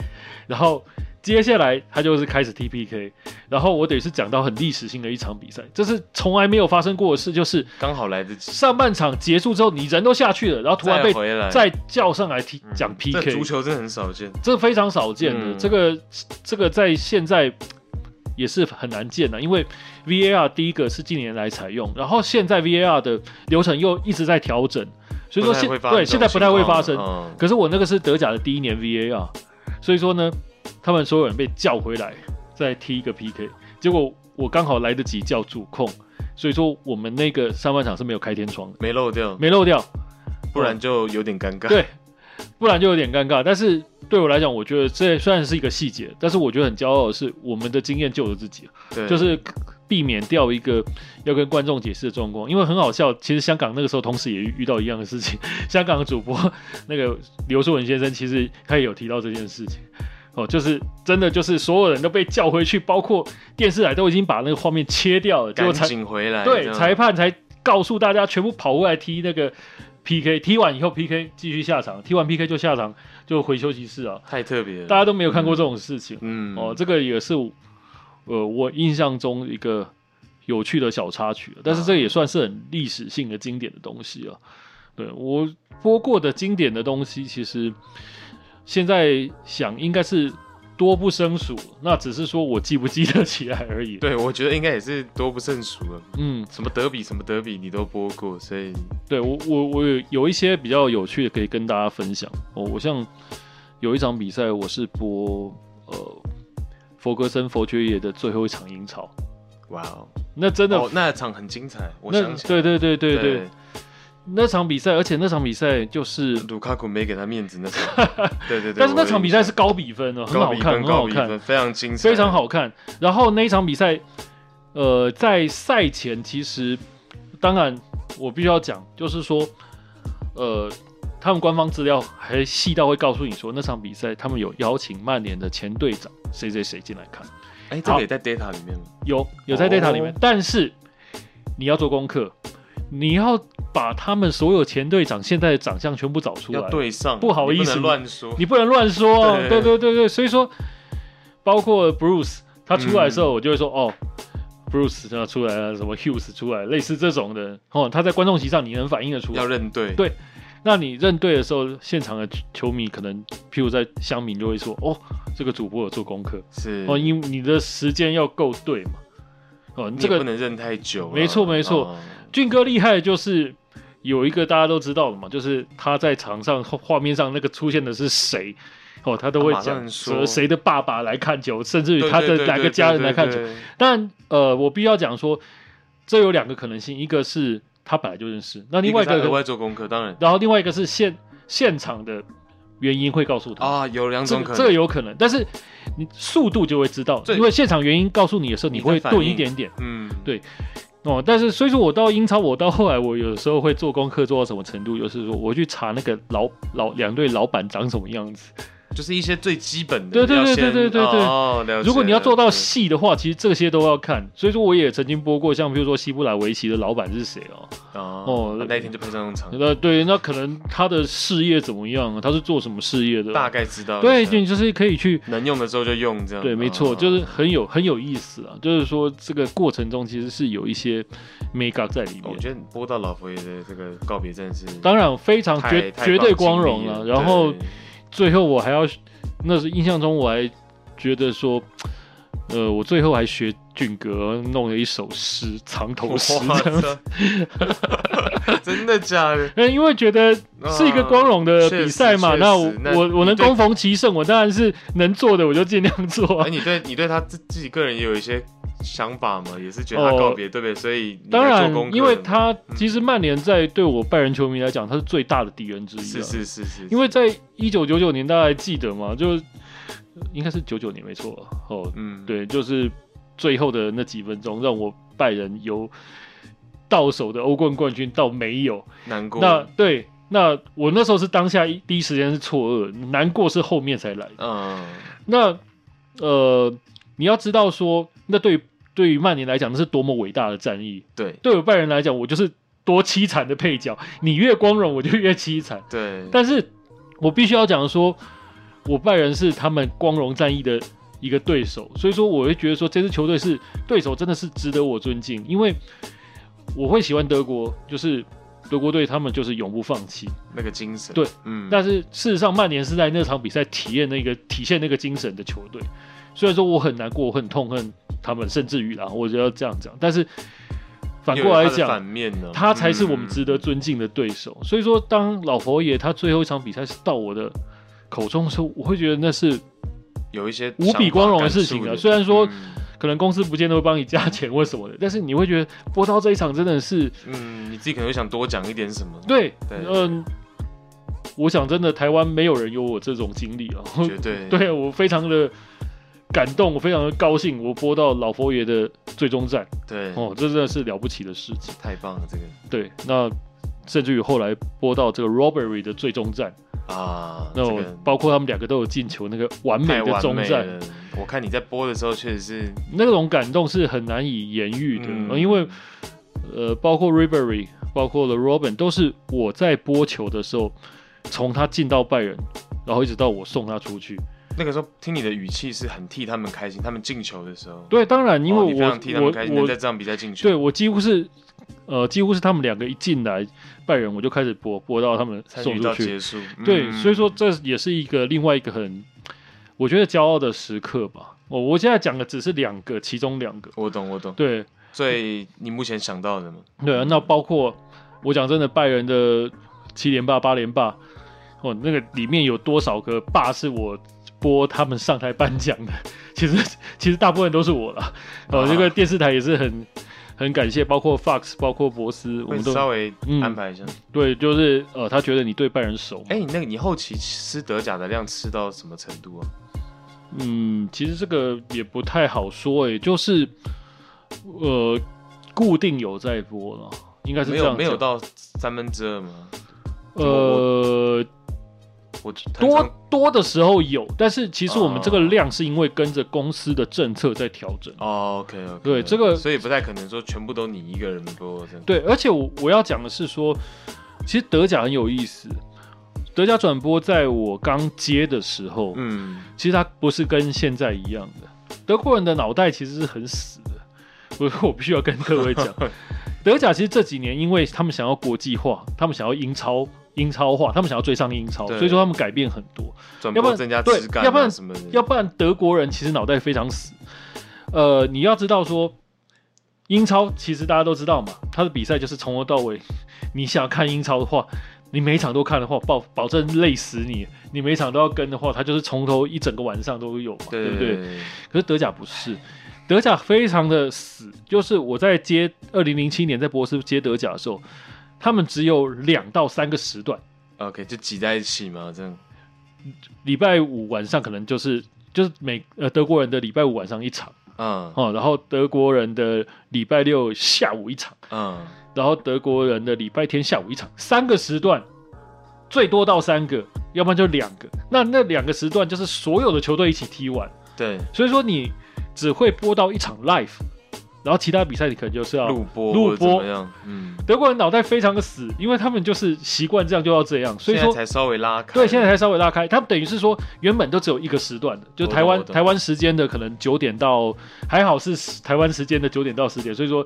[SPEAKER 2] 然后。接下来他就是开始踢 PK，然后我得是讲到很历史性的一场比赛，这是从来没有发生过的事，就是
[SPEAKER 1] 刚好来得及。
[SPEAKER 2] 上半场结束之后，你人都下去了，然后突然被再叫上来踢讲 PK，
[SPEAKER 1] 嗯、这足球真的很少见，
[SPEAKER 2] 这非常少见的，嗯、这个这个在现在也是很难见的，因为 VAR 第一个是近年来采用，然后现在 VAR 的流程又一直在调整，所以说现对现在不太会发生。嗯、可是我那个是德甲的第一年 VAR，所以说呢。他们所有人被叫回来，再踢一个 PK，结果我刚好来得及叫主控，所以说我们那个上半场是没有开天窗的，
[SPEAKER 1] 没漏掉，
[SPEAKER 2] 没漏掉，
[SPEAKER 1] 不然就有点尴尬。
[SPEAKER 2] 对，不然就有点尴尬。但是对我来讲，我觉得这虽然是一个细节，但是我觉得很骄傲的是我们的经验救了自己，
[SPEAKER 1] 对，
[SPEAKER 2] 就是避免掉一个要跟观众解释的状况。因为很好笑，其实香港那个时候同时也遇到一样的事情，香港的主播那个刘树文先生，其实他也有提到这件事情。哦，就是真的，就是所有人都被叫回去，包括电视台都已经把那个画面切掉了，结果才
[SPEAKER 1] 回来。
[SPEAKER 2] 对，裁判才告诉大家全部跑过来踢那个 PK，踢完以后 PK 继续下场，踢完 PK 就下场就回休息室啊，
[SPEAKER 1] 太特别了，
[SPEAKER 2] 大家都没有看过这种事情。
[SPEAKER 1] 嗯，
[SPEAKER 2] 哦，这个也是呃，我印象中一个有趣的小插曲，但是这也算是很历史性的经典的东西啊。对，我播过的经典的东西，其实现在想应该是多不胜数，那只是说我记不记得起来而已。
[SPEAKER 1] 对，我觉得应该也是多不胜数了。嗯，什么德比什么德比你都播过，所以
[SPEAKER 2] 对我我我有有一些比较有趣的可以跟大家分享哦。我像有一场比赛，我是播呃弗格森佛爵爷的最后一场英超。
[SPEAKER 1] 哇哦，
[SPEAKER 2] 那真的，
[SPEAKER 1] 哦、那场很精彩。我想起
[SPEAKER 2] 对对对对对。对那场比赛，而且那场比赛就是
[SPEAKER 1] 卢卡库没给他面子那场，对对对。
[SPEAKER 2] 但是那场比赛是高比分哦，很好看，很好看，
[SPEAKER 1] 非常精彩，
[SPEAKER 2] 非常好看。然后那一场比赛，呃，在赛前其实，当然我必须要讲，就是说，呃，他们官方资料还细到会告诉你说，那场比赛他们有邀请曼联的前队长谁谁谁进来看。
[SPEAKER 1] 哎、欸，这个也在 data 里面吗？
[SPEAKER 2] 有，有在 data 里面，哦、但是你要做功课，你要。把他们所有前队长现在的长相全部找出来，
[SPEAKER 1] 要对上，
[SPEAKER 2] 不好意思，
[SPEAKER 1] 乱说，
[SPEAKER 2] 你不能乱说，对。对对对，所以说，包括 Bruce 他出来的时候，我就会说、嗯、哦，Bruce 他出来了，什么 Hughes 出来，类似这种的。哦，他在观众席上你能反应得出来，
[SPEAKER 1] 要认对，
[SPEAKER 2] 对，那你认对的时候，现场的球迷可能，譬如在乡民就会说，哦，这个主播有做功课，
[SPEAKER 1] 是。
[SPEAKER 2] 哦，因为你的时间要够对嘛，哦，你这个
[SPEAKER 1] 你不能认太久，
[SPEAKER 2] 没错没错，哦、俊哥厉害的就是。有一个大家都知道的嘛，就是他在场上画面上那个出现的是谁。哦，他都会讲说谁的爸爸来看球，甚至于他的哪个家人来看球。但呃，我必须要讲说，这有两个可能性，一个是他本来就认识，那另外一个
[SPEAKER 1] 额外做功课，当然，
[SPEAKER 2] 然后另外一个是现现场的原因会告诉他。
[SPEAKER 1] 啊，有两种可能，
[SPEAKER 2] 这个有可能，但是你速度就会知道，因为现场原因告诉你的时候，你会顿一点点，嗯，对。哦，但是所以说我到英超，我到后来我有时候会做功课做到什么程度，就是说我去查那个老老两队老板长什么样子。
[SPEAKER 1] 就是一些最基本的，
[SPEAKER 2] 对对对对对对对。哦，如果你要做到细的话，其实这些都要看。所以说，我也曾经播过，像比如说西布莱维奇的老板是谁哦？
[SPEAKER 1] 哦，那一天就派上用场。
[SPEAKER 2] 那对，那可能他的事业怎么样啊？他是做什么事业的？
[SPEAKER 1] 大概知道。
[SPEAKER 2] 对，就就是可以去
[SPEAKER 1] 能用的时候就用这样。
[SPEAKER 2] 对，没错，就是很有很有意思啊。就是说，这个过程中其实是有一些 mega 在里面。
[SPEAKER 1] 我觉得播到老佛爷的这个告别战是，
[SPEAKER 2] 当然非常绝绝对光荣了。然后最后我还要。那是印象中，我还觉得说，呃，我最后还学俊哥弄了一首诗，藏头诗 这样子。
[SPEAKER 1] 真的 假的？
[SPEAKER 2] 因为觉得是一个光荣的比赛嘛，那我我我能攻逢其胜，我当然是能做的，我就尽量做。哎，
[SPEAKER 1] 你对你对他自自己个人也有一些想法嘛？也是觉得他告别，对不对？所以
[SPEAKER 2] 当然，因为他其实曼联在对我拜仁球迷来讲，他是最大的敌人之一。
[SPEAKER 1] 是是是是，
[SPEAKER 2] 因为在一九九九年，大家还记得吗？就应该是九九年没错哦。嗯，对，就是最后的那几分钟，让我拜仁由。到手的欧冠冠军到没有
[SPEAKER 1] 难过，
[SPEAKER 2] 那对，那我那时候是当下第一时间是错愕，难过是后面才来的。嗯，那呃，你要知道说，那对于对于曼联来讲，那是多么伟大的战役。
[SPEAKER 1] 对，
[SPEAKER 2] 对我拜仁来讲，我就是多凄惨的配角。你越光荣，我就越凄惨。
[SPEAKER 1] 对，
[SPEAKER 2] 但是我必须要讲说，我拜仁是他们光荣战役的一个对手，所以说我会觉得说，这支球队是对手，真的是值得我尊敬，因为。我会喜欢德国，就是德国队，他们就是永不放弃
[SPEAKER 1] 那个精神。
[SPEAKER 2] 对，嗯。但是事实上，曼联是在那场比赛体验那个体现那个精神的球队。虽然说我很难过，我很痛恨他们，甚至于啦，我就要这样讲。但是反过来讲，
[SPEAKER 1] 反面呢，
[SPEAKER 2] 他才是我们值得尊敬的对手。嗯、所以说，当老佛爷他最后一场比赛是到我的口中的时候，我会觉得那是
[SPEAKER 1] 有一些
[SPEAKER 2] 无比光荣的事情啊。虽然说。嗯可能公司不见得会帮你加钱或什么的，但是你会觉得播到这一场真的是，
[SPEAKER 1] 嗯，你自己可能会想多讲一点什么。
[SPEAKER 2] 对，嗯，我想真的台湾没有人有我这种经历啊，
[SPEAKER 1] 绝对，
[SPEAKER 2] 对我非常的感动，我非常的高兴，我播到老佛爷的最终战，
[SPEAKER 1] 对，
[SPEAKER 2] 哦，这真的是了不起的事情，
[SPEAKER 1] 太棒了，这个，
[SPEAKER 2] 对，那甚至于后来播到这个 Robbery 的最终战。
[SPEAKER 1] 啊，
[SPEAKER 2] 那我包括他们两个都有进球，那个完美的终战，
[SPEAKER 1] 我看你在播的时候，确实是
[SPEAKER 2] 那种感动是很难以言喻的，嗯、因为呃，包括 Robery，包括了 Robben，都是我在播球的时候，从他进到拜仁，然后一直到我送他出去，
[SPEAKER 1] 那个时候听你的语气是很替他们开心，他们进球的时候。
[SPEAKER 2] 对，当然，因为我、哦、
[SPEAKER 1] 非常替他们开心，
[SPEAKER 2] 我
[SPEAKER 1] 能在这场比赛进球。
[SPEAKER 2] 对我几乎是，呃，几乎是他们两个一进来，拜仁我就开始播播到他们送出去
[SPEAKER 1] 结束。嗯、
[SPEAKER 2] 对，所以说这也是一个另外一个很，我觉得骄傲的时刻吧。我我现在讲的只是两个，其中两个。
[SPEAKER 1] 我懂，我懂。
[SPEAKER 2] 对，
[SPEAKER 1] 所以你目前想到的吗？
[SPEAKER 2] 对啊，那包括我讲真的，拜仁的七连霸、八连霸。哦，那个里面有多少个霸是我播他们上台颁奖的？其实其实大部分都是我了。哦，这个电视台也是很很感谢，包括 Fox，包括博斯，我们都
[SPEAKER 1] 稍微安排一下。
[SPEAKER 2] 嗯、对，就是呃，他觉得你对拜仁熟。
[SPEAKER 1] 哎、欸，你那个你后期吃德甲的量吃到什么程度啊？
[SPEAKER 2] 嗯，其实这个也不太好说，哎，就是呃，固定有在播了，应该是没有
[SPEAKER 1] 没有到三分之二吗？
[SPEAKER 2] 呃。我多多的时候有，但是其实我们这个量是因为跟着公司的政策在调整。
[SPEAKER 1] 哦，OK OK。
[SPEAKER 2] 对，这个
[SPEAKER 1] 所以不太可能说全部都你一个人播。
[SPEAKER 2] 对，而且我我要讲的是说，其实德甲很有意思。德甲转播在我刚接的时候，嗯，其实它不是跟现在一样的。德国人的脑袋其实是很死的。我 我必须要跟各位讲，德甲其实这几年因为他们想要国际化，他们想要英超。英超化，他们想要追上英超，所以说他们改变很多，
[SPEAKER 1] 要不然增加质感，
[SPEAKER 2] 要不然要不然德国人其实脑袋非常死。呃，你要知道说，英超其实大家都知道嘛，他的比赛就是从头到尾，你想看英超的话，你每场都看的话，保保证累死你。你每场都要跟的话，他就是从头一整个晚上都有嘛，对，对不对？可是德甲不是，德甲非常的死，就是我在接二零零七年在博斯接德甲的时候。他们只有两到三个时段
[SPEAKER 1] ，OK，就挤在一起嘛，这样。
[SPEAKER 2] 礼拜五晚上可能就是就是每呃德国人的礼拜五晚上一场，嗯，哦，然后德国人的礼拜六下午一场，嗯，然后德国人的礼拜天下午一场，三个时段，最多到三个，要不然就两个。那那两个时段就是所有的球队一起踢完，
[SPEAKER 1] 对，
[SPEAKER 2] 所以说你只会播到一场 live。然后其他比赛你可能就是要
[SPEAKER 1] 录播，
[SPEAKER 2] 录播，
[SPEAKER 1] 嗯，
[SPEAKER 2] 德国人脑袋非常的死，因为他们就是习惯这样就要这样，所以说
[SPEAKER 1] 才稍微拉开。
[SPEAKER 2] 对，现在才稍微拉开，他们等于是说原本都只有一个时段的，就台湾台湾时间的可能九点到，还好是台湾时间的九点到十点，所以说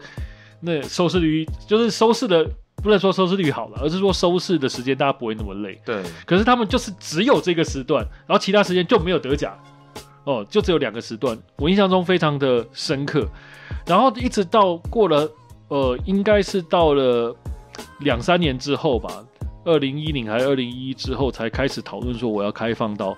[SPEAKER 2] 那收视率就是收视的不能说收视率好了，而是说收视的时间大家不会那么累。
[SPEAKER 1] 对，
[SPEAKER 2] 可是他们就是只有这个时段，然后其他时间就没有德甲。哦，就只有两个时段，我印象中非常的深刻。然后一直到过了，呃，应该是到了两三年之后吧，二零一零还是二零一一之后，才开始讨论说我要开放到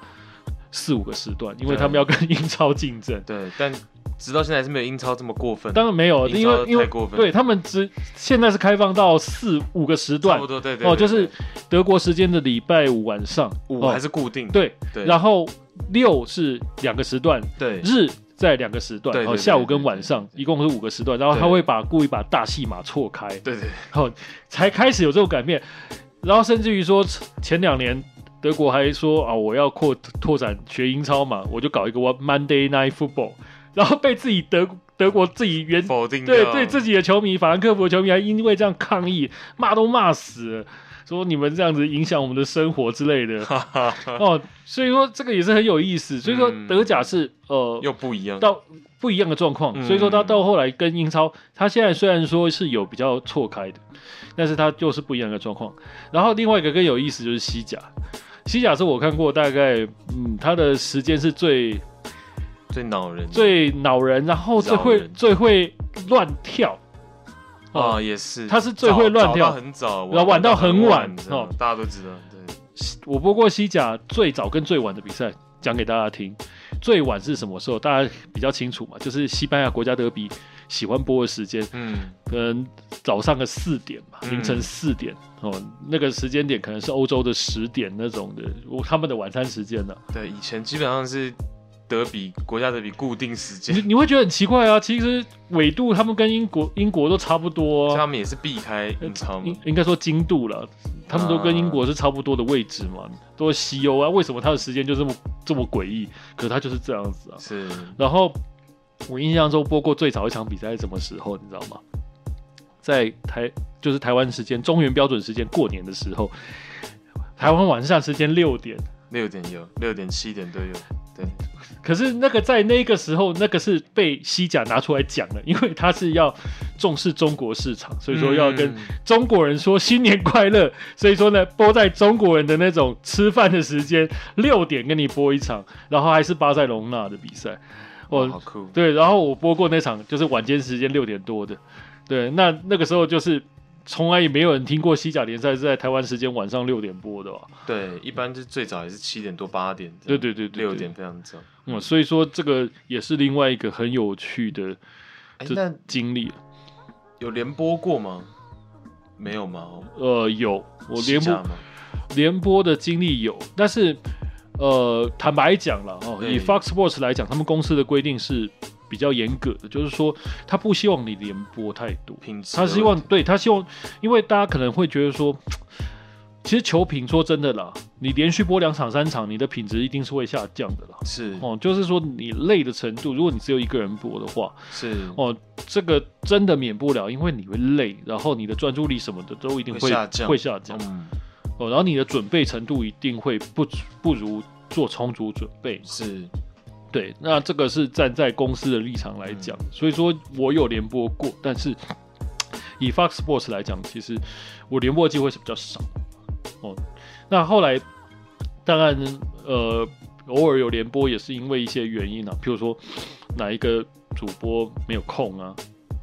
[SPEAKER 2] 四五个时段，因为他们要跟英超竞争。
[SPEAKER 1] 对，但直到现在是没有英超这么过分。
[SPEAKER 2] 当然没有，因为因为对他们只现在是开放到四五个时段，
[SPEAKER 1] 差不多对对，对。
[SPEAKER 2] 哦，就是德国时间的礼拜五晚上，
[SPEAKER 1] 五还是固定。
[SPEAKER 2] 对对，然后。六是两个时段，
[SPEAKER 1] 对，
[SPEAKER 2] 日在两个时段，然后下午跟晚上一共是五个时段，然后他会把故意把大戏码错开，
[SPEAKER 1] 对对，
[SPEAKER 2] 然后才开始有这种改变，然后甚至于说前两年德国还说啊，我要扩拓展学英超嘛，我就搞一个 Monday Night Football，然后被自己德德国自己原
[SPEAKER 1] 否定，
[SPEAKER 2] 对对自己的球迷法兰克福的球迷还因为这样抗议，骂都骂死了。说你们这样子影响我们的生活之类的 哦，所以说这个也是很有意思。所以说德甲是、嗯、呃
[SPEAKER 1] 又不一样，
[SPEAKER 2] 到不一样的状况。嗯、所以说他到后来跟英超，他现在虽然说是有比较错开的，但是他就是不一样的状况。然后另外一个更有意思就是西甲，西甲是我看过大概嗯，他的时间是最
[SPEAKER 1] 最恼人、
[SPEAKER 2] 最恼人，然后最会最会乱跳。
[SPEAKER 1] 啊、哦，也是，
[SPEAKER 2] 他是最会乱跳，
[SPEAKER 1] 很早，
[SPEAKER 2] 然后晚到很晚哦，
[SPEAKER 1] 大家都知道。对，
[SPEAKER 2] 我播过西甲最早跟最晚的比赛，讲给大家听。最晚是什么时候？大家比较清楚嘛，就是西班牙国家德比喜欢播的时间，嗯，可能早上的四点嘛，凌晨四点、嗯、哦，那个时间点可能是欧洲的十点那种的，他们的晚餐时间呢、啊。
[SPEAKER 1] 对，以前基本上是。德比国家德比固定时间，
[SPEAKER 2] 你你会觉得很奇怪啊。其实纬度他们跟英国英国都差不多、啊，
[SPEAKER 1] 他们也是避开英超，
[SPEAKER 2] 应应该说经度了，他们都跟英国是差不多的位置嘛，啊、都是西欧啊。为什么他的时间就这么这么诡异？可是他就是这样子啊。
[SPEAKER 1] 是。
[SPEAKER 2] 然后我印象中播过最早一场比赛是什么时候？你知道吗？在台就是台湾时间中原标准时间过年的时候，台湾晚上时间六点，
[SPEAKER 1] 六点有，六点七点都有。对。
[SPEAKER 2] 可是那个在那个时候，那个是被西甲拿出来讲的，因为他是要重视中国市场，所以说要跟中国人说新年快乐。所以说呢，播在中国人的那种吃饭的时间，六点跟你播一场，然后还是巴塞隆纳的比赛。
[SPEAKER 1] 哦，好酷。
[SPEAKER 2] 对，然后我播过那场，就是晚间时间六点多的。对，那那个时候就是。从来也没有人听过西甲联赛是在台湾时间晚上六点播的吧？
[SPEAKER 1] 对，一般是最早也是七点多八点。
[SPEAKER 2] 对对对对，
[SPEAKER 1] 六点非常早。
[SPEAKER 2] 嗯，所以说这个也是另外一个很有趣的这经历。
[SPEAKER 1] 有联播过吗？没有吗？
[SPEAKER 2] 呃，有，我联播联播的经历有，但是呃，坦白讲了哦，以 Fox Sports 来讲，他们公司的规定是。比较严格的，就是说他不希望你联播太多，他希望对他希望，因为大家可能会觉得说，其实球品说真的啦，你连续播两场三场，你的品质一定是会下降的啦。
[SPEAKER 1] 是
[SPEAKER 2] 哦，就是说你累的程度，如果你只有一个人播的话，
[SPEAKER 1] 是
[SPEAKER 2] 哦，这个真的免不了，因为你会累，然后你的专注力什么的都一定会会下降，会下降。嗯，哦，然后你的准备程度一定会不不如做充足准备。
[SPEAKER 1] 是。
[SPEAKER 2] 对，那这个是站在公司的立场来讲，嗯、所以说我有联播过，但是以 Fox Sports 来讲，其实我联播的机会是比较少哦。那后来当然呃偶尔有联播，也是因为一些原因啊，譬如说哪一个主播没有空啊，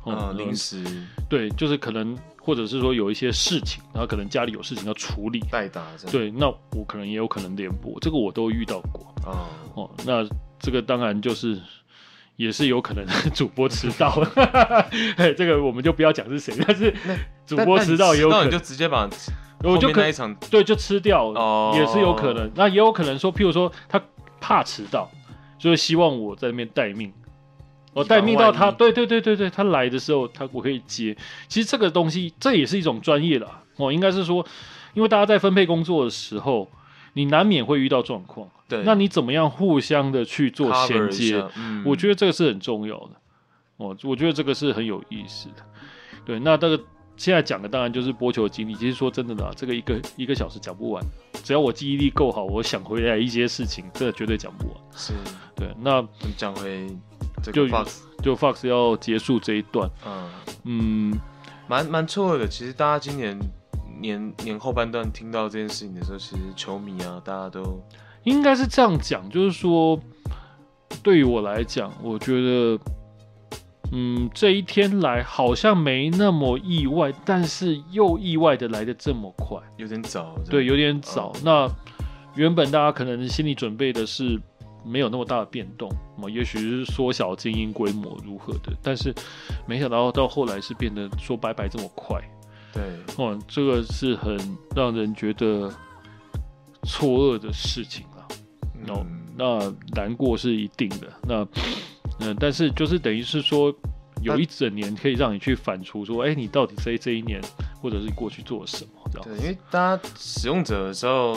[SPEAKER 1] 啊临时
[SPEAKER 2] 对，就是可能或者是说有一些事情，然后可能家里有事情要处理
[SPEAKER 1] 代打，
[SPEAKER 2] 对，那我可能也有可能联播，这个我都遇到过
[SPEAKER 1] 啊
[SPEAKER 2] 哦，那。这个当然就是，也是有可能 主播迟到，这个我们就不要讲是谁，但是主播迟到也有可能，
[SPEAKER 1] 就直接把
[SPEAKER 2] 我就可以对就吃掉了，哦、也是有可能。那也有可能说，譬如说他怕迟到，所以希望我在那边待命，我待命到他，对对对对对，他来的时候他我可以接。其实这个东西这也是一种专业啦，哦，应该是说，因为大家在分配工作的时候。你难免会遇到状况，
[SPEAKER 1] 对，
[SPEAKER 2] 那你怎么样互相的去做衔接？嗯，我觉得这个是很重要的。哦，我觉得这个是很有意思的。对，那这个现在讲的当然就是播球经历。其实说真的啦，这个一个一个小时讲不完。只要我记忆力够好，我想回来一些事情，这个绝对讲不完。
[SPEAKER 1] 是，
[SPEAKER 2] 对。那
[SPEAKER 1] 讲回就 Fox，
[SPEAKER 2] 就 Fox 要结束这一段。
[SPEAKER 1] 嗯
[SPEAKER 2] 嗯，
[SPEAKER 1] 蛮蛮错的。其实大家今年。年年后半段听到这件事情的时候，其实球迷啊，大家都
[SPEAKER 2] 应该是这样讲，就是说，对于我来讲，我觉得，嗯，这一天来好像没那么意外，但是又意外的来的这么快，
[SPEAKER 1] 有点早，
[SPEAKER 2] 对，有点早。哦、那原本大家可能心里准备的是没有那么大的变动，嘛，也许是缩小经营规模如何的，但是没想到到后来是变得说拜拜这么快。
[SPEAKER 1] 对，
[SPEAKER 2] 哦，这个是很让人觉得错愕的事情啊。哦、嗯，那难过是一定的。那，嗯，但是就是等于是说，有一整年可以让你去反刍，说，哎、欸，你到底这这一年，或者是过去做了什么？这样。
[SPEAKER 1] 对，因为大家使用者的时候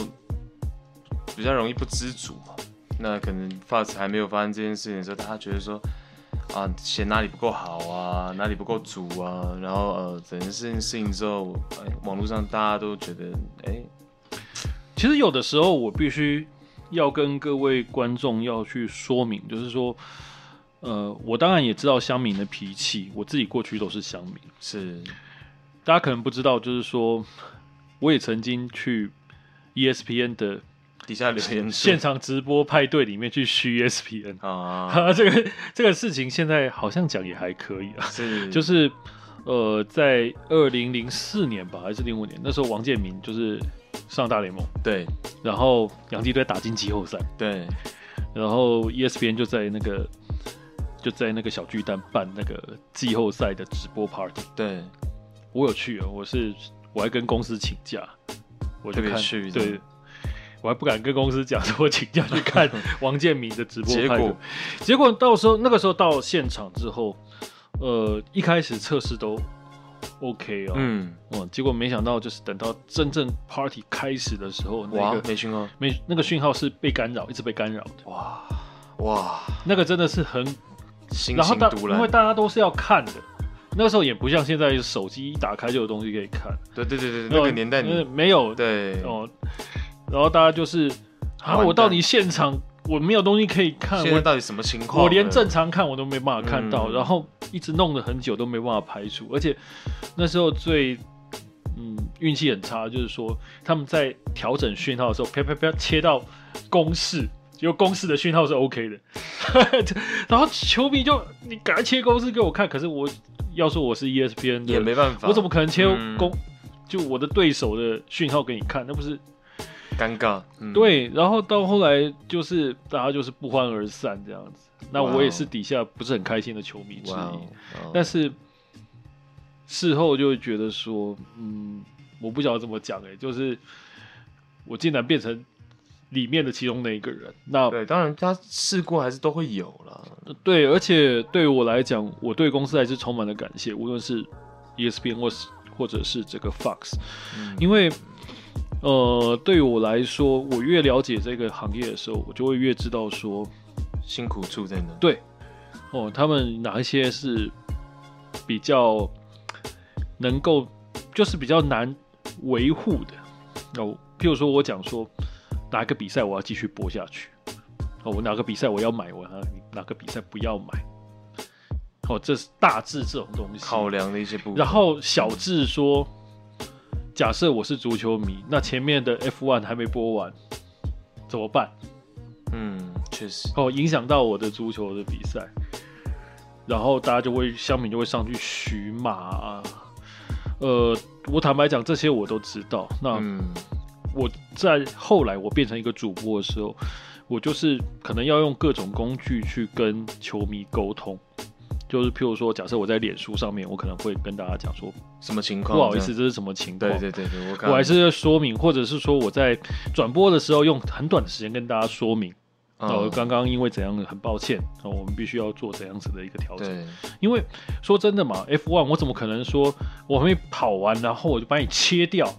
[SPEAKER 1] 比较容易不知足嘛。那可能 Fox 还没有发生这件事情的时候，大家觉得说。啊，嫌哪里不够好啊，哪里不够足啊，然后呃，整件事情事情之后，哎，网络上大家都觉得，哎，
[SPEAKER 2] 其实有的时候我必须要跟各位观众要去说明，就是说，呃，我当然也知道乡民的脾气，我自己过去都是乡民，
[SPEAKER 1] 是，
[SPEAKER 2] 大家可能不知道，就是说，我也曾经去 ESPN 的。
[SPEAKER 1] 底下留言，
[SPEAKER 2] 现场直播派对里面去嘘 ESPN
[SPEAKER 1] 啊，
[SPEAKER 2] 这个这个事情现在好像讲也还可以啊，
[SPEAKER 1] 是。
[SPEAKER 2] 就是呃，在二零零四年吧，还是零五年，那时候王建民就是上大联盟，
[SPEAKER 1] 对，
[SPEAKER 2] 然后洋基队打进季后赛，
[SPEAKER 1] 对，
[SPEAKER 2] 然后 ESPN 就在那个就在那个小巨蛋办那个季后赛的直播 party，
[SPEAKER 1] 对，
[SPEAKER 2] 我有去啊，我是我还跟公司请假，我就看
[SPEAKER 1] 去
[SPEAKER 2] 对。我还不敢跟公司讲，说我请假去看 王建民的直播。
[SPEAKER 1] 结果，
[SPEAKER 2] 结果到时候那个时候到现场之后，呃，一开始测试都 OK 哦，
[SPEAKER 1] 嗯，
[SPEAKER 2] 哦，结果没想到就是等到真正 Party 开始的时候，
[SPEAKER 1] 哇，
[SPEAKER 2] 那个
[SPEAKER 1] 没讯号，
[SPEAKER 2] 没那个讯号是被干扰，一直被干扰的。
[SPEAKER 1] 哇哇，
[SPEAKER 2] 那个真的是很，
[SPEAKER 1] 心
[SPEAKER 2] 然后大
[SPEAKER 1] 因
[SPEAKER 2] 为大家都是要看的，那个时候也不像现在手机一打开就有东西可以看。
[SPEAKER 1] 对对对对，那个年代你
[SPEAKER 2] 没有
[SPEAKER 1] 对
[SPEAKER 2] 哦。然后大家就是啊，我到底现场我没有东西可以看，
[SPEAKER 1] 现在到底什么情况？
[SPEAKER 2] 我连正常看我都没办法看到，
[SPEAKER 1] 嗯、
[SPEAKER 2] 然后一直弄了很久都没办法排除，而且那时候最嗯运气很差，就是说他们在调整讯号的时候，啪啪啪切到公视，结果公司的讯号是 OK 的，然后球迷就你赶快切公司给我看，可是我要说我是 ESPN 的，
[SPEAKER 1] 也没办法，
[SPEAKER 2] 我怎么可能切公、
[SPEAKER 1] 嗯、
[SPEAKER 2] 就我的对手的讯号给你看？那不是？
[SPEAKER 1] 尴尬，嗯、
[SPEAKER 2] 对，然后到后来就是大家就是不欢而散这样子。那我也是底下不是很开心的球迷之一，但是事后就会觉得说，嗯，我不晓得怎么讲哎、欸，就是我竟然变成里面的其中的一个人。那
[SPEAKER 1] 对，当然他试过还是都会有了。
[SPEAKER 2] 对，而且对我来讲，我对公司还是充满了感谢，无论是 ESPN 或是或者是这个 Fox，、嗯、因为。呃，对于我来说，我越了解这个行业的时候，我就会越知道说
[SPEAKER 1] 辛苦处在哪。
[SPEAKER 2] 对，哦，他们哪一些是比较能够，就是比较难维护的。哦，譬如说我讲说哪一个比赛我要继续播下去，哦，我哪个比赛我要买，我哪个比赛不要买。哦，这是大致这种东西
[SPEAKER 1] 考量的一些部分。
[SPEAKER 2] 然后小智说。假设我是足球迷，那前面的 F1 还没播完，怎么办？
[SPEAKER 1] 嗯，确实
[SPEAKER 2] 哦，影响到我的足球的比赛，然后大家就会乡民就会上去许马啊。呃，我坦白讲，这些我都知道。那我在后来我变成一个主播的时候，我就是可能要用各种工具去跟球迷沟通。就是譬如说，假设我在脸书上面，我可能会跟大家讲说
[SPEAKER 1] 什么情况？
[SPEAKER 2] 不好意思，这是什么情况？
[SPEAKER 1] 对对对对，我
[SPEAKER 2] 我还是要说明，或者是说我在转播的时候用很短的时间跟大家说明。哦，刚刚因为怎样，很抱歉，哦，我们必须要做怎样子的一个调整。对，因为说真的嘛，F1 我怎么可能说我还没跑完，然后我就把你切掉，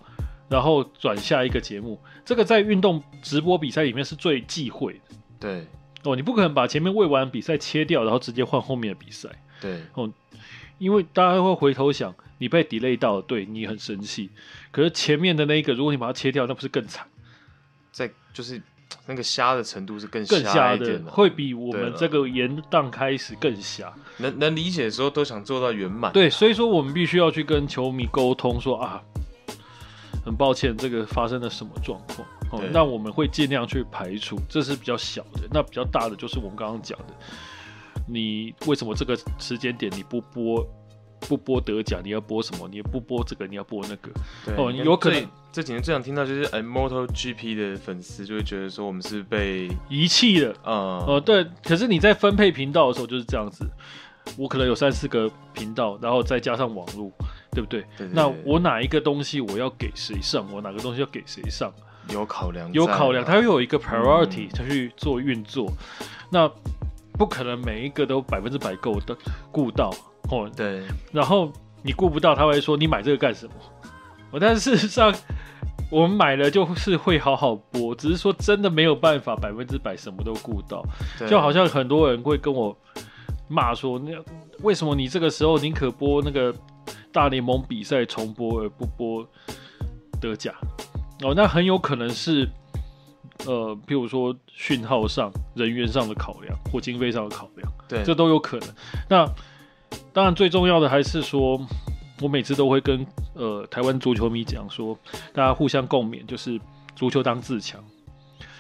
[SPEAKER 2] 然后转下一个节目？这个在运动直播比赛里面是最忌讳的。
[SPEAKER 1] 对。
[SPEAKER 2] 哦，你不可能把前面未完比赛切掉，然后直接换后面的比赛。
[SPEAKER 1] 对，
[SPEAKER 2] 哦，因为大家会回头想，你被 delay 到了，对你很生气。可是前面的那一个，如果你把它切掉，那不是更惨？
[SPEAKER 1] 在就是那个瞎的程度是更
[SPEAKER 2] 更瞎
[SPEAKER 1] 的，
[SPEAKER 2] 会比我们这个延档开始更瞎。
[SPEAKER 1] 能能理解的时候，都想做到圆满。
[SPEAKER 2] 对，所以说我们必须要去跟球迷沟通说，说啊，很抱歉，这个发生了什么状况。哦，那我们会尽量去排除，这是比较小的。那比较大的就是我们刚刚讲的，你为什么这个时间点你不播不播得奖？你要播什么？你不播这个，你要播那个？
[SPEAKER 1] 对哦，有可能这几年最想听到就是 MotoGP 的粉丝就会觉得说我们是被
[SPEAKER 2] 遗弃的。
[SPEAKER 1] 嗯，
[SPEAKER 2] 哦，对。可是你在分配频道的时候就是这样子，我可能有三四个频道，然后再加上网络，对不对？对对对，那我哪一个东西我要给谁上？我哪个东西要给谁上？
[SPEAKER 1] 有考量，
[SPEAKER 2] 有考量，它又有一个 priority，它、嗯、去做运作。那不可能每一个都百分之百够的顾到哦。
[SPEAKER 1] 对。
[SPEAKER 2] 然后你顾不到，他会说你买这个干什么？哦，但事实上我们买了就是会好好播，只是说真的没有办法百分之百什么都顾到。就好像很多人会跟我骂说，那为什么你这个时候宁可播那个大联盟比赛重播而不播德甲？哦，那很有可能是，呃，譬如说讯号上、人员上的考量或经费上的考量，
[SPEAKER 1] 对，
[SPEAKER 2] 这都有可能。那当然最重要的还是说，我每次都会跟呃台湾足球迷讲说，大家互相共勉，就是足球当自强，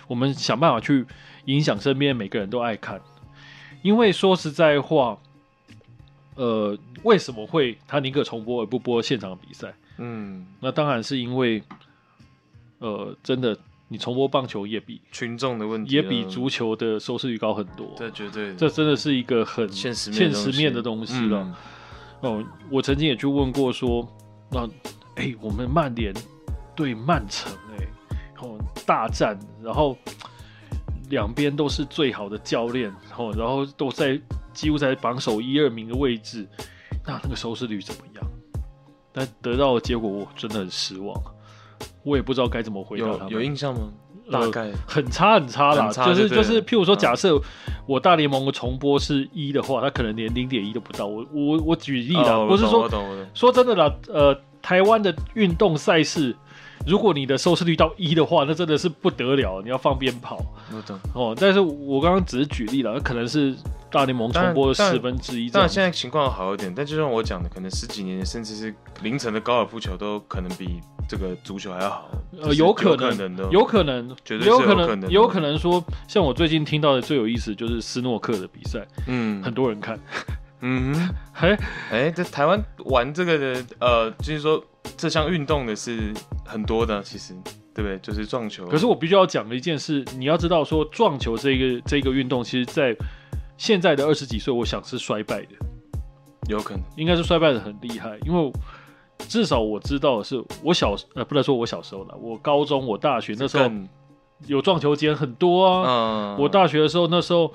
[SPEAKER 2] 我们想办法去影响身边每个人都爱看。因为说实在话，呃，为什么会他宁可重播而不播现场比赛？嗯，那当然是因为。呃，真的，你重播棒球也比
[SPEAKER 1] 群众的问题
[SPEAKER 2] 也比足球的收视率高很多。
[SPEAKER 1] 这，绝对，
[SPEAKER 2] 这真的是一个很现实现实面的东西了。哦、嗯，我曾经也去问过说，那哎、欸，我们曼联对曼城，哎，哦，大战，然后两边都是最好的教练，哦，然后都在几乎在榜首一二名的位置，那那个收视率怎么样？但得到的结果，我真的很失望。我也不知道该怎么回答他们。
[SPEAKER 1] 有有印象吗？大概、呃、
[SPEAKER 2] 很差很差啦，就是就是，譬如说，假设我大联盟的重播是一的话，他可能连零点一都不到。我我我举例啦，哦、不是说说真的啦，呃，台湾的运动赛事，如果你的收视率到一的话，那真的是不得了，你要放鞭炮。
[SPEAKER 1] 我懂
[SPEAKER 2] 哦，但是我刚刚只是举例了，那可能是大联盟重播的十分之一。
[SPEAKER 1] 当然现在情况好一点，但就像我讲的，可能十几年甚至是凌晨的高尔夫球都可能比这个足球还要好。
[SPEAKER 2] 呃，有可能的，有可能，绝对有可能，有可能说，像我最近听到的最有意思就是斯诺克的比赛，嗯，很多人看。
[SPEAKER 1] 嗯，哎哎、欸，在台湾玩这个的，呃，就是说这项运动的是很多的，其实对不对？就是撞球。
[SPEAKER 2] 可是我必须要讲的一件事，你要知道说撞球这个这个运动，其实在现在的二十几岁，我想是衰败的，
[SPEAKER 1] 有可能
[SPEAKER 2] 应该是衰败的很厉害，因为至少我知道的是，我小呃不能说我小时候了，我高中我大学那时候有撞球间很多啊，嗯，我大学的时候那时候。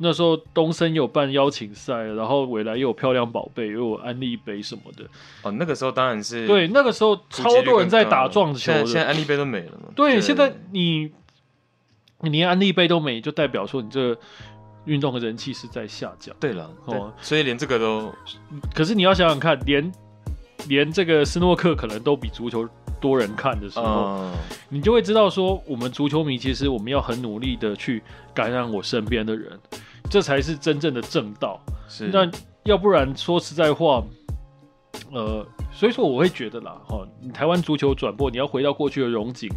[SPEAKER 2] 那时候东森有办邀请赛，然后未来又有漂亮宝贝，又有安利杯什么的。
[SPEAKER 1] 哦，那个时候当然是
[SPEAKER 2] 对，那个时候超多人在打撞球的。
[SPEAKER 1] 现在安利杯都没了嘛？
[SPEAKER 2] 对，现在你你连安利杯都没，就代表说你这个运动的人气是在下降。
[SPEAKER 1] 对了，哦，所以连这个都，
[SPEAKER 2] 可是你要想想看，连连这个斯诺克可能都比足球多人看的时候，嗯、你就会知道说，我们足球迷其实我们要很努力的去感染我身边的人。这才是真正的正道。是，那要不然说实在话，呃，所以说我会觉得啦，哈，你台湾足球转播，你要回到过去的荣景，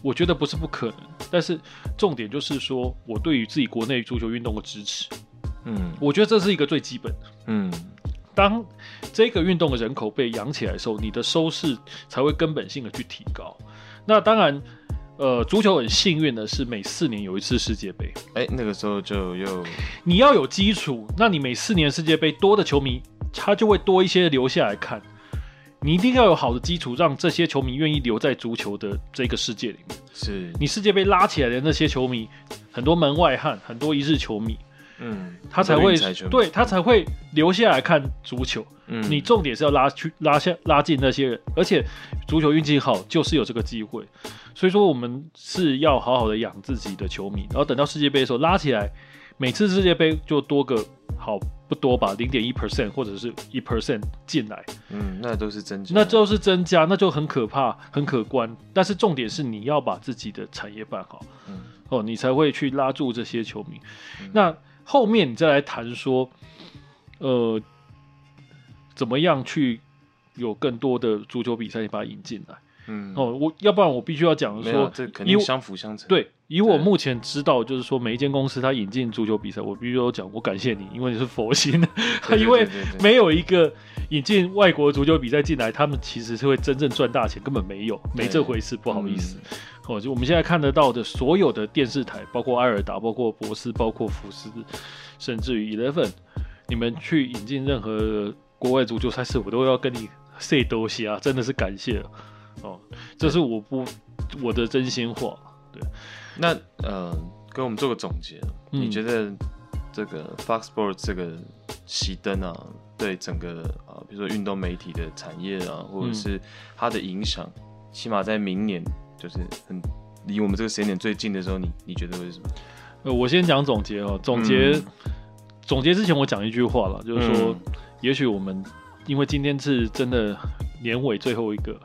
[SPEAKER 2] 我觉得不是不可能。但是重点就是说，我对于自己国内足球运动的支持，嗯，我觉得这是一个最基本的。嗯，当这个运动的人口被养起来的时候，你的收视才会根本性的去提高。那当然。呃，足球很幸运的是，每四年有一次世界杯。
[SPEAKER 1] 哎，那个时候就又
[SPEAKER 2] 你要有基础，那你每四年世界杯多的球迷，他就会多一些留下来看。你一定要有好的基础，让这些球迷愿意留在足球的这个世界里面。
[SPEAKER 1] 是
[SPEAKER 2] 你世界杯拉起来的那些球迷，很多门外汉，很多一日球迷。嗯，他才会对他才会留下来看足球。嗯，你重点是要拉去拉下拉近那些人，而且足球运气好就是有这个机会。所以说我们是要好好的养自己的球迷，然后等到世界杯的时候拉起来，每次世界杯就多个好不多吧，零点一 percent 或者是一 percent 进来。
[SPEAKER 1] 嗯，那都是增加，
[SPEAKER 2] 那就是增加，那就很可怕，很可观。但是重点是你要把自己的产业办好，嗯，哦，你才会去拉住这些球迷。嗯，那。后面你再来谈说，呃，怎么样去有更多的足球比赛，你把它引进来。嗯，哦，我要不然我必须要讲说，
[SPEAKER 1] 这肯定相辅相成。
[SPEAKER 2] 对，以我目前知道，就是说每一间公司它引进足球比赛，我必须要讲，我感谢你，因为你是佛心。因为没有一个引进外国足球比赛进来，他们其实是会真正赚大钱，根本没有，没这回事，不好意思。嗯哦，就我们现在看得到的所有的电视台，包括艾尔达，包括博斯，包括福斯，甚至于 Eleven，你们去引进任何国外足球赛事，我都要跟你 say 多谢啊，真的是感谢哦，这是我不我的真心话。对，
[SPEAKER 1] 那呃，跟我们做个总结，嗯、你觉得这个 Fox Sports 这个熄灯啊，对整个啊、呃，比如说运动媒体的产业啊，或者是它的影响，嗯、起码在明年。就是很离我们这个时间点最近的时候，你你觉得会是什么？
[SPEAKER 2] 呃，我先讲总结哦。总结、嗯、总结之前，我讲一句话了，就是说，嗯、也许我们因为今天是真的年尾最后一个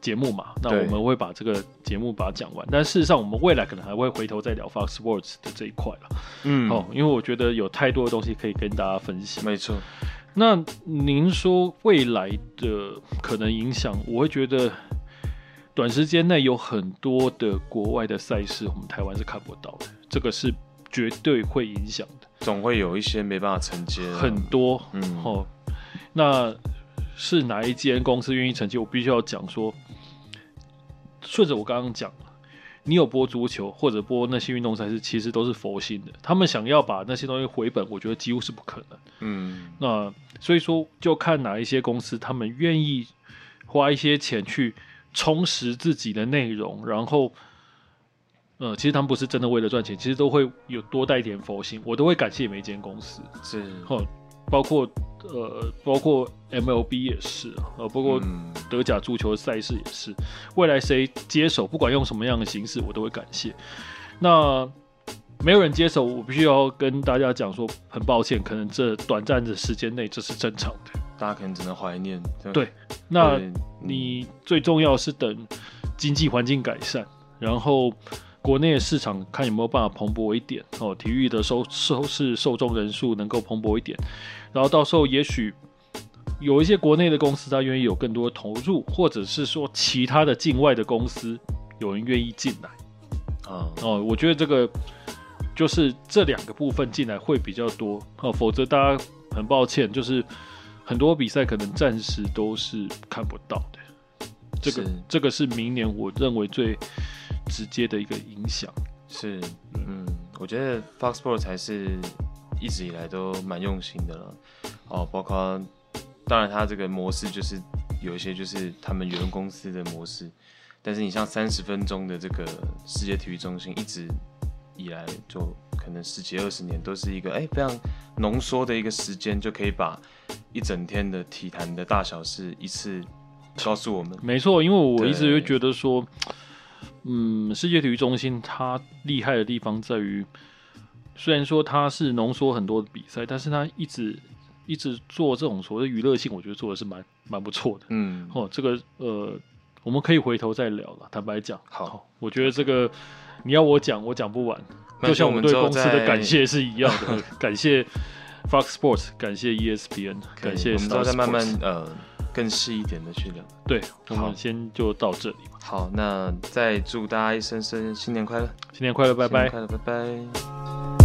[SPEAKER 2] 节目嘛，那我们会把这个节目把它讲完。但事实上，我们未来可能还会回头再聊 Fox Sports 的这一块了。嗯，哦，因为我觉得有太多的东西可以跟大家分享。
[SPEAKER 1] 没错。
[SPEAKER 2] 那您说未来的可能影响，我会觉得。短时间内有很多的国外的赛事，我们台湾是看不到的，这个是绝对会影响的。
[SPEAKER 1] 总会有一些没办法承接，
[SPEAKER 2] 很多，嗯，哦，那是哪一间公司愿意承接？我必须要讲说，顺着我刚刚讲，你有播足球或者播那些运动赛事，其实都是佛心的。他们想要把那些东西回本，我觉得几乎是不可能。嗯，那所以说，就看哪一些公司，他们愿意花一些钱去。充实自己的内容，然后，呃，其实他们不是真的为了赚钱，其实都会有多带一点佛心，我都会感谢每一间公司，是，哦包括呃，包括 MLB 也是，呃，包括德甲足球赛事也是，未来谁接手，不管用什么样的形式，我都会感谢。那没有人接手，我必须要跟大家讲说，很抱歉，可能这短暂的时间内这是正常的，
[SPEAKER 1] 大家可能只能怀念，
[SPEAKER 2] 对。那你最重要是等经济环境改善，然后国内的市场看有没有办法蓬勃一点哦，体育的收收视受众人数能够蓬勃一点，然后到时候也许有一些国内的公司他愿意有更多的投入，或者是说其他的境外的公司有人愿意进来啊哦，我觉得这个。就是这两个部分进来会比较多哦，否则大家很抱歉，就是很多比赛可能暂时都是看不到的。这个这个是明年我认为最直接的一个影响。
[SPEAKER 1] 是，嗯，我觉得 Fox Sports 才是一直以来都蛮用心的了。哦，包括当然它这个模式就是有一些就是他们原公司的模式，但是你像三十分钟的这个世界体育中心一直。以来就可能十几二十年都是一个哎、欸、非常浓缩的一个时间，就可以把一整天的体坛的大小事一次告诉我们。
[SPEAKER 2] 没错，因为我一直会觉得说，嗯，世界体育中心它厉害的地方在于，虽然说它是浓缩很多的比赛，但是它一直一直做这种所谓的娱乐性，我觉得做的是蛮蛮不错的。嗯，哦，这个呃，我们可以回头再聊了。坦白讲，
[SPEAKER 1] 好，
[SPEAKER 2] 我觉得这个。你要我讲，我讲不完，就像我们对公司的感谢是一样的。感谢 Fox Sports，感谢 ESPN，感谢。我们都再慢慢呃
[SPEAKER 1] 更细一点的去聊。
[SPEAKER 2] 对，我们先就到这里吧。
[SPEAKER 1] 好，那再祝大家一声声新年快乐，
[SPEAKER 2] 新年快乐，拜拜，
[SPEAKER 1] 快乐，拜拜。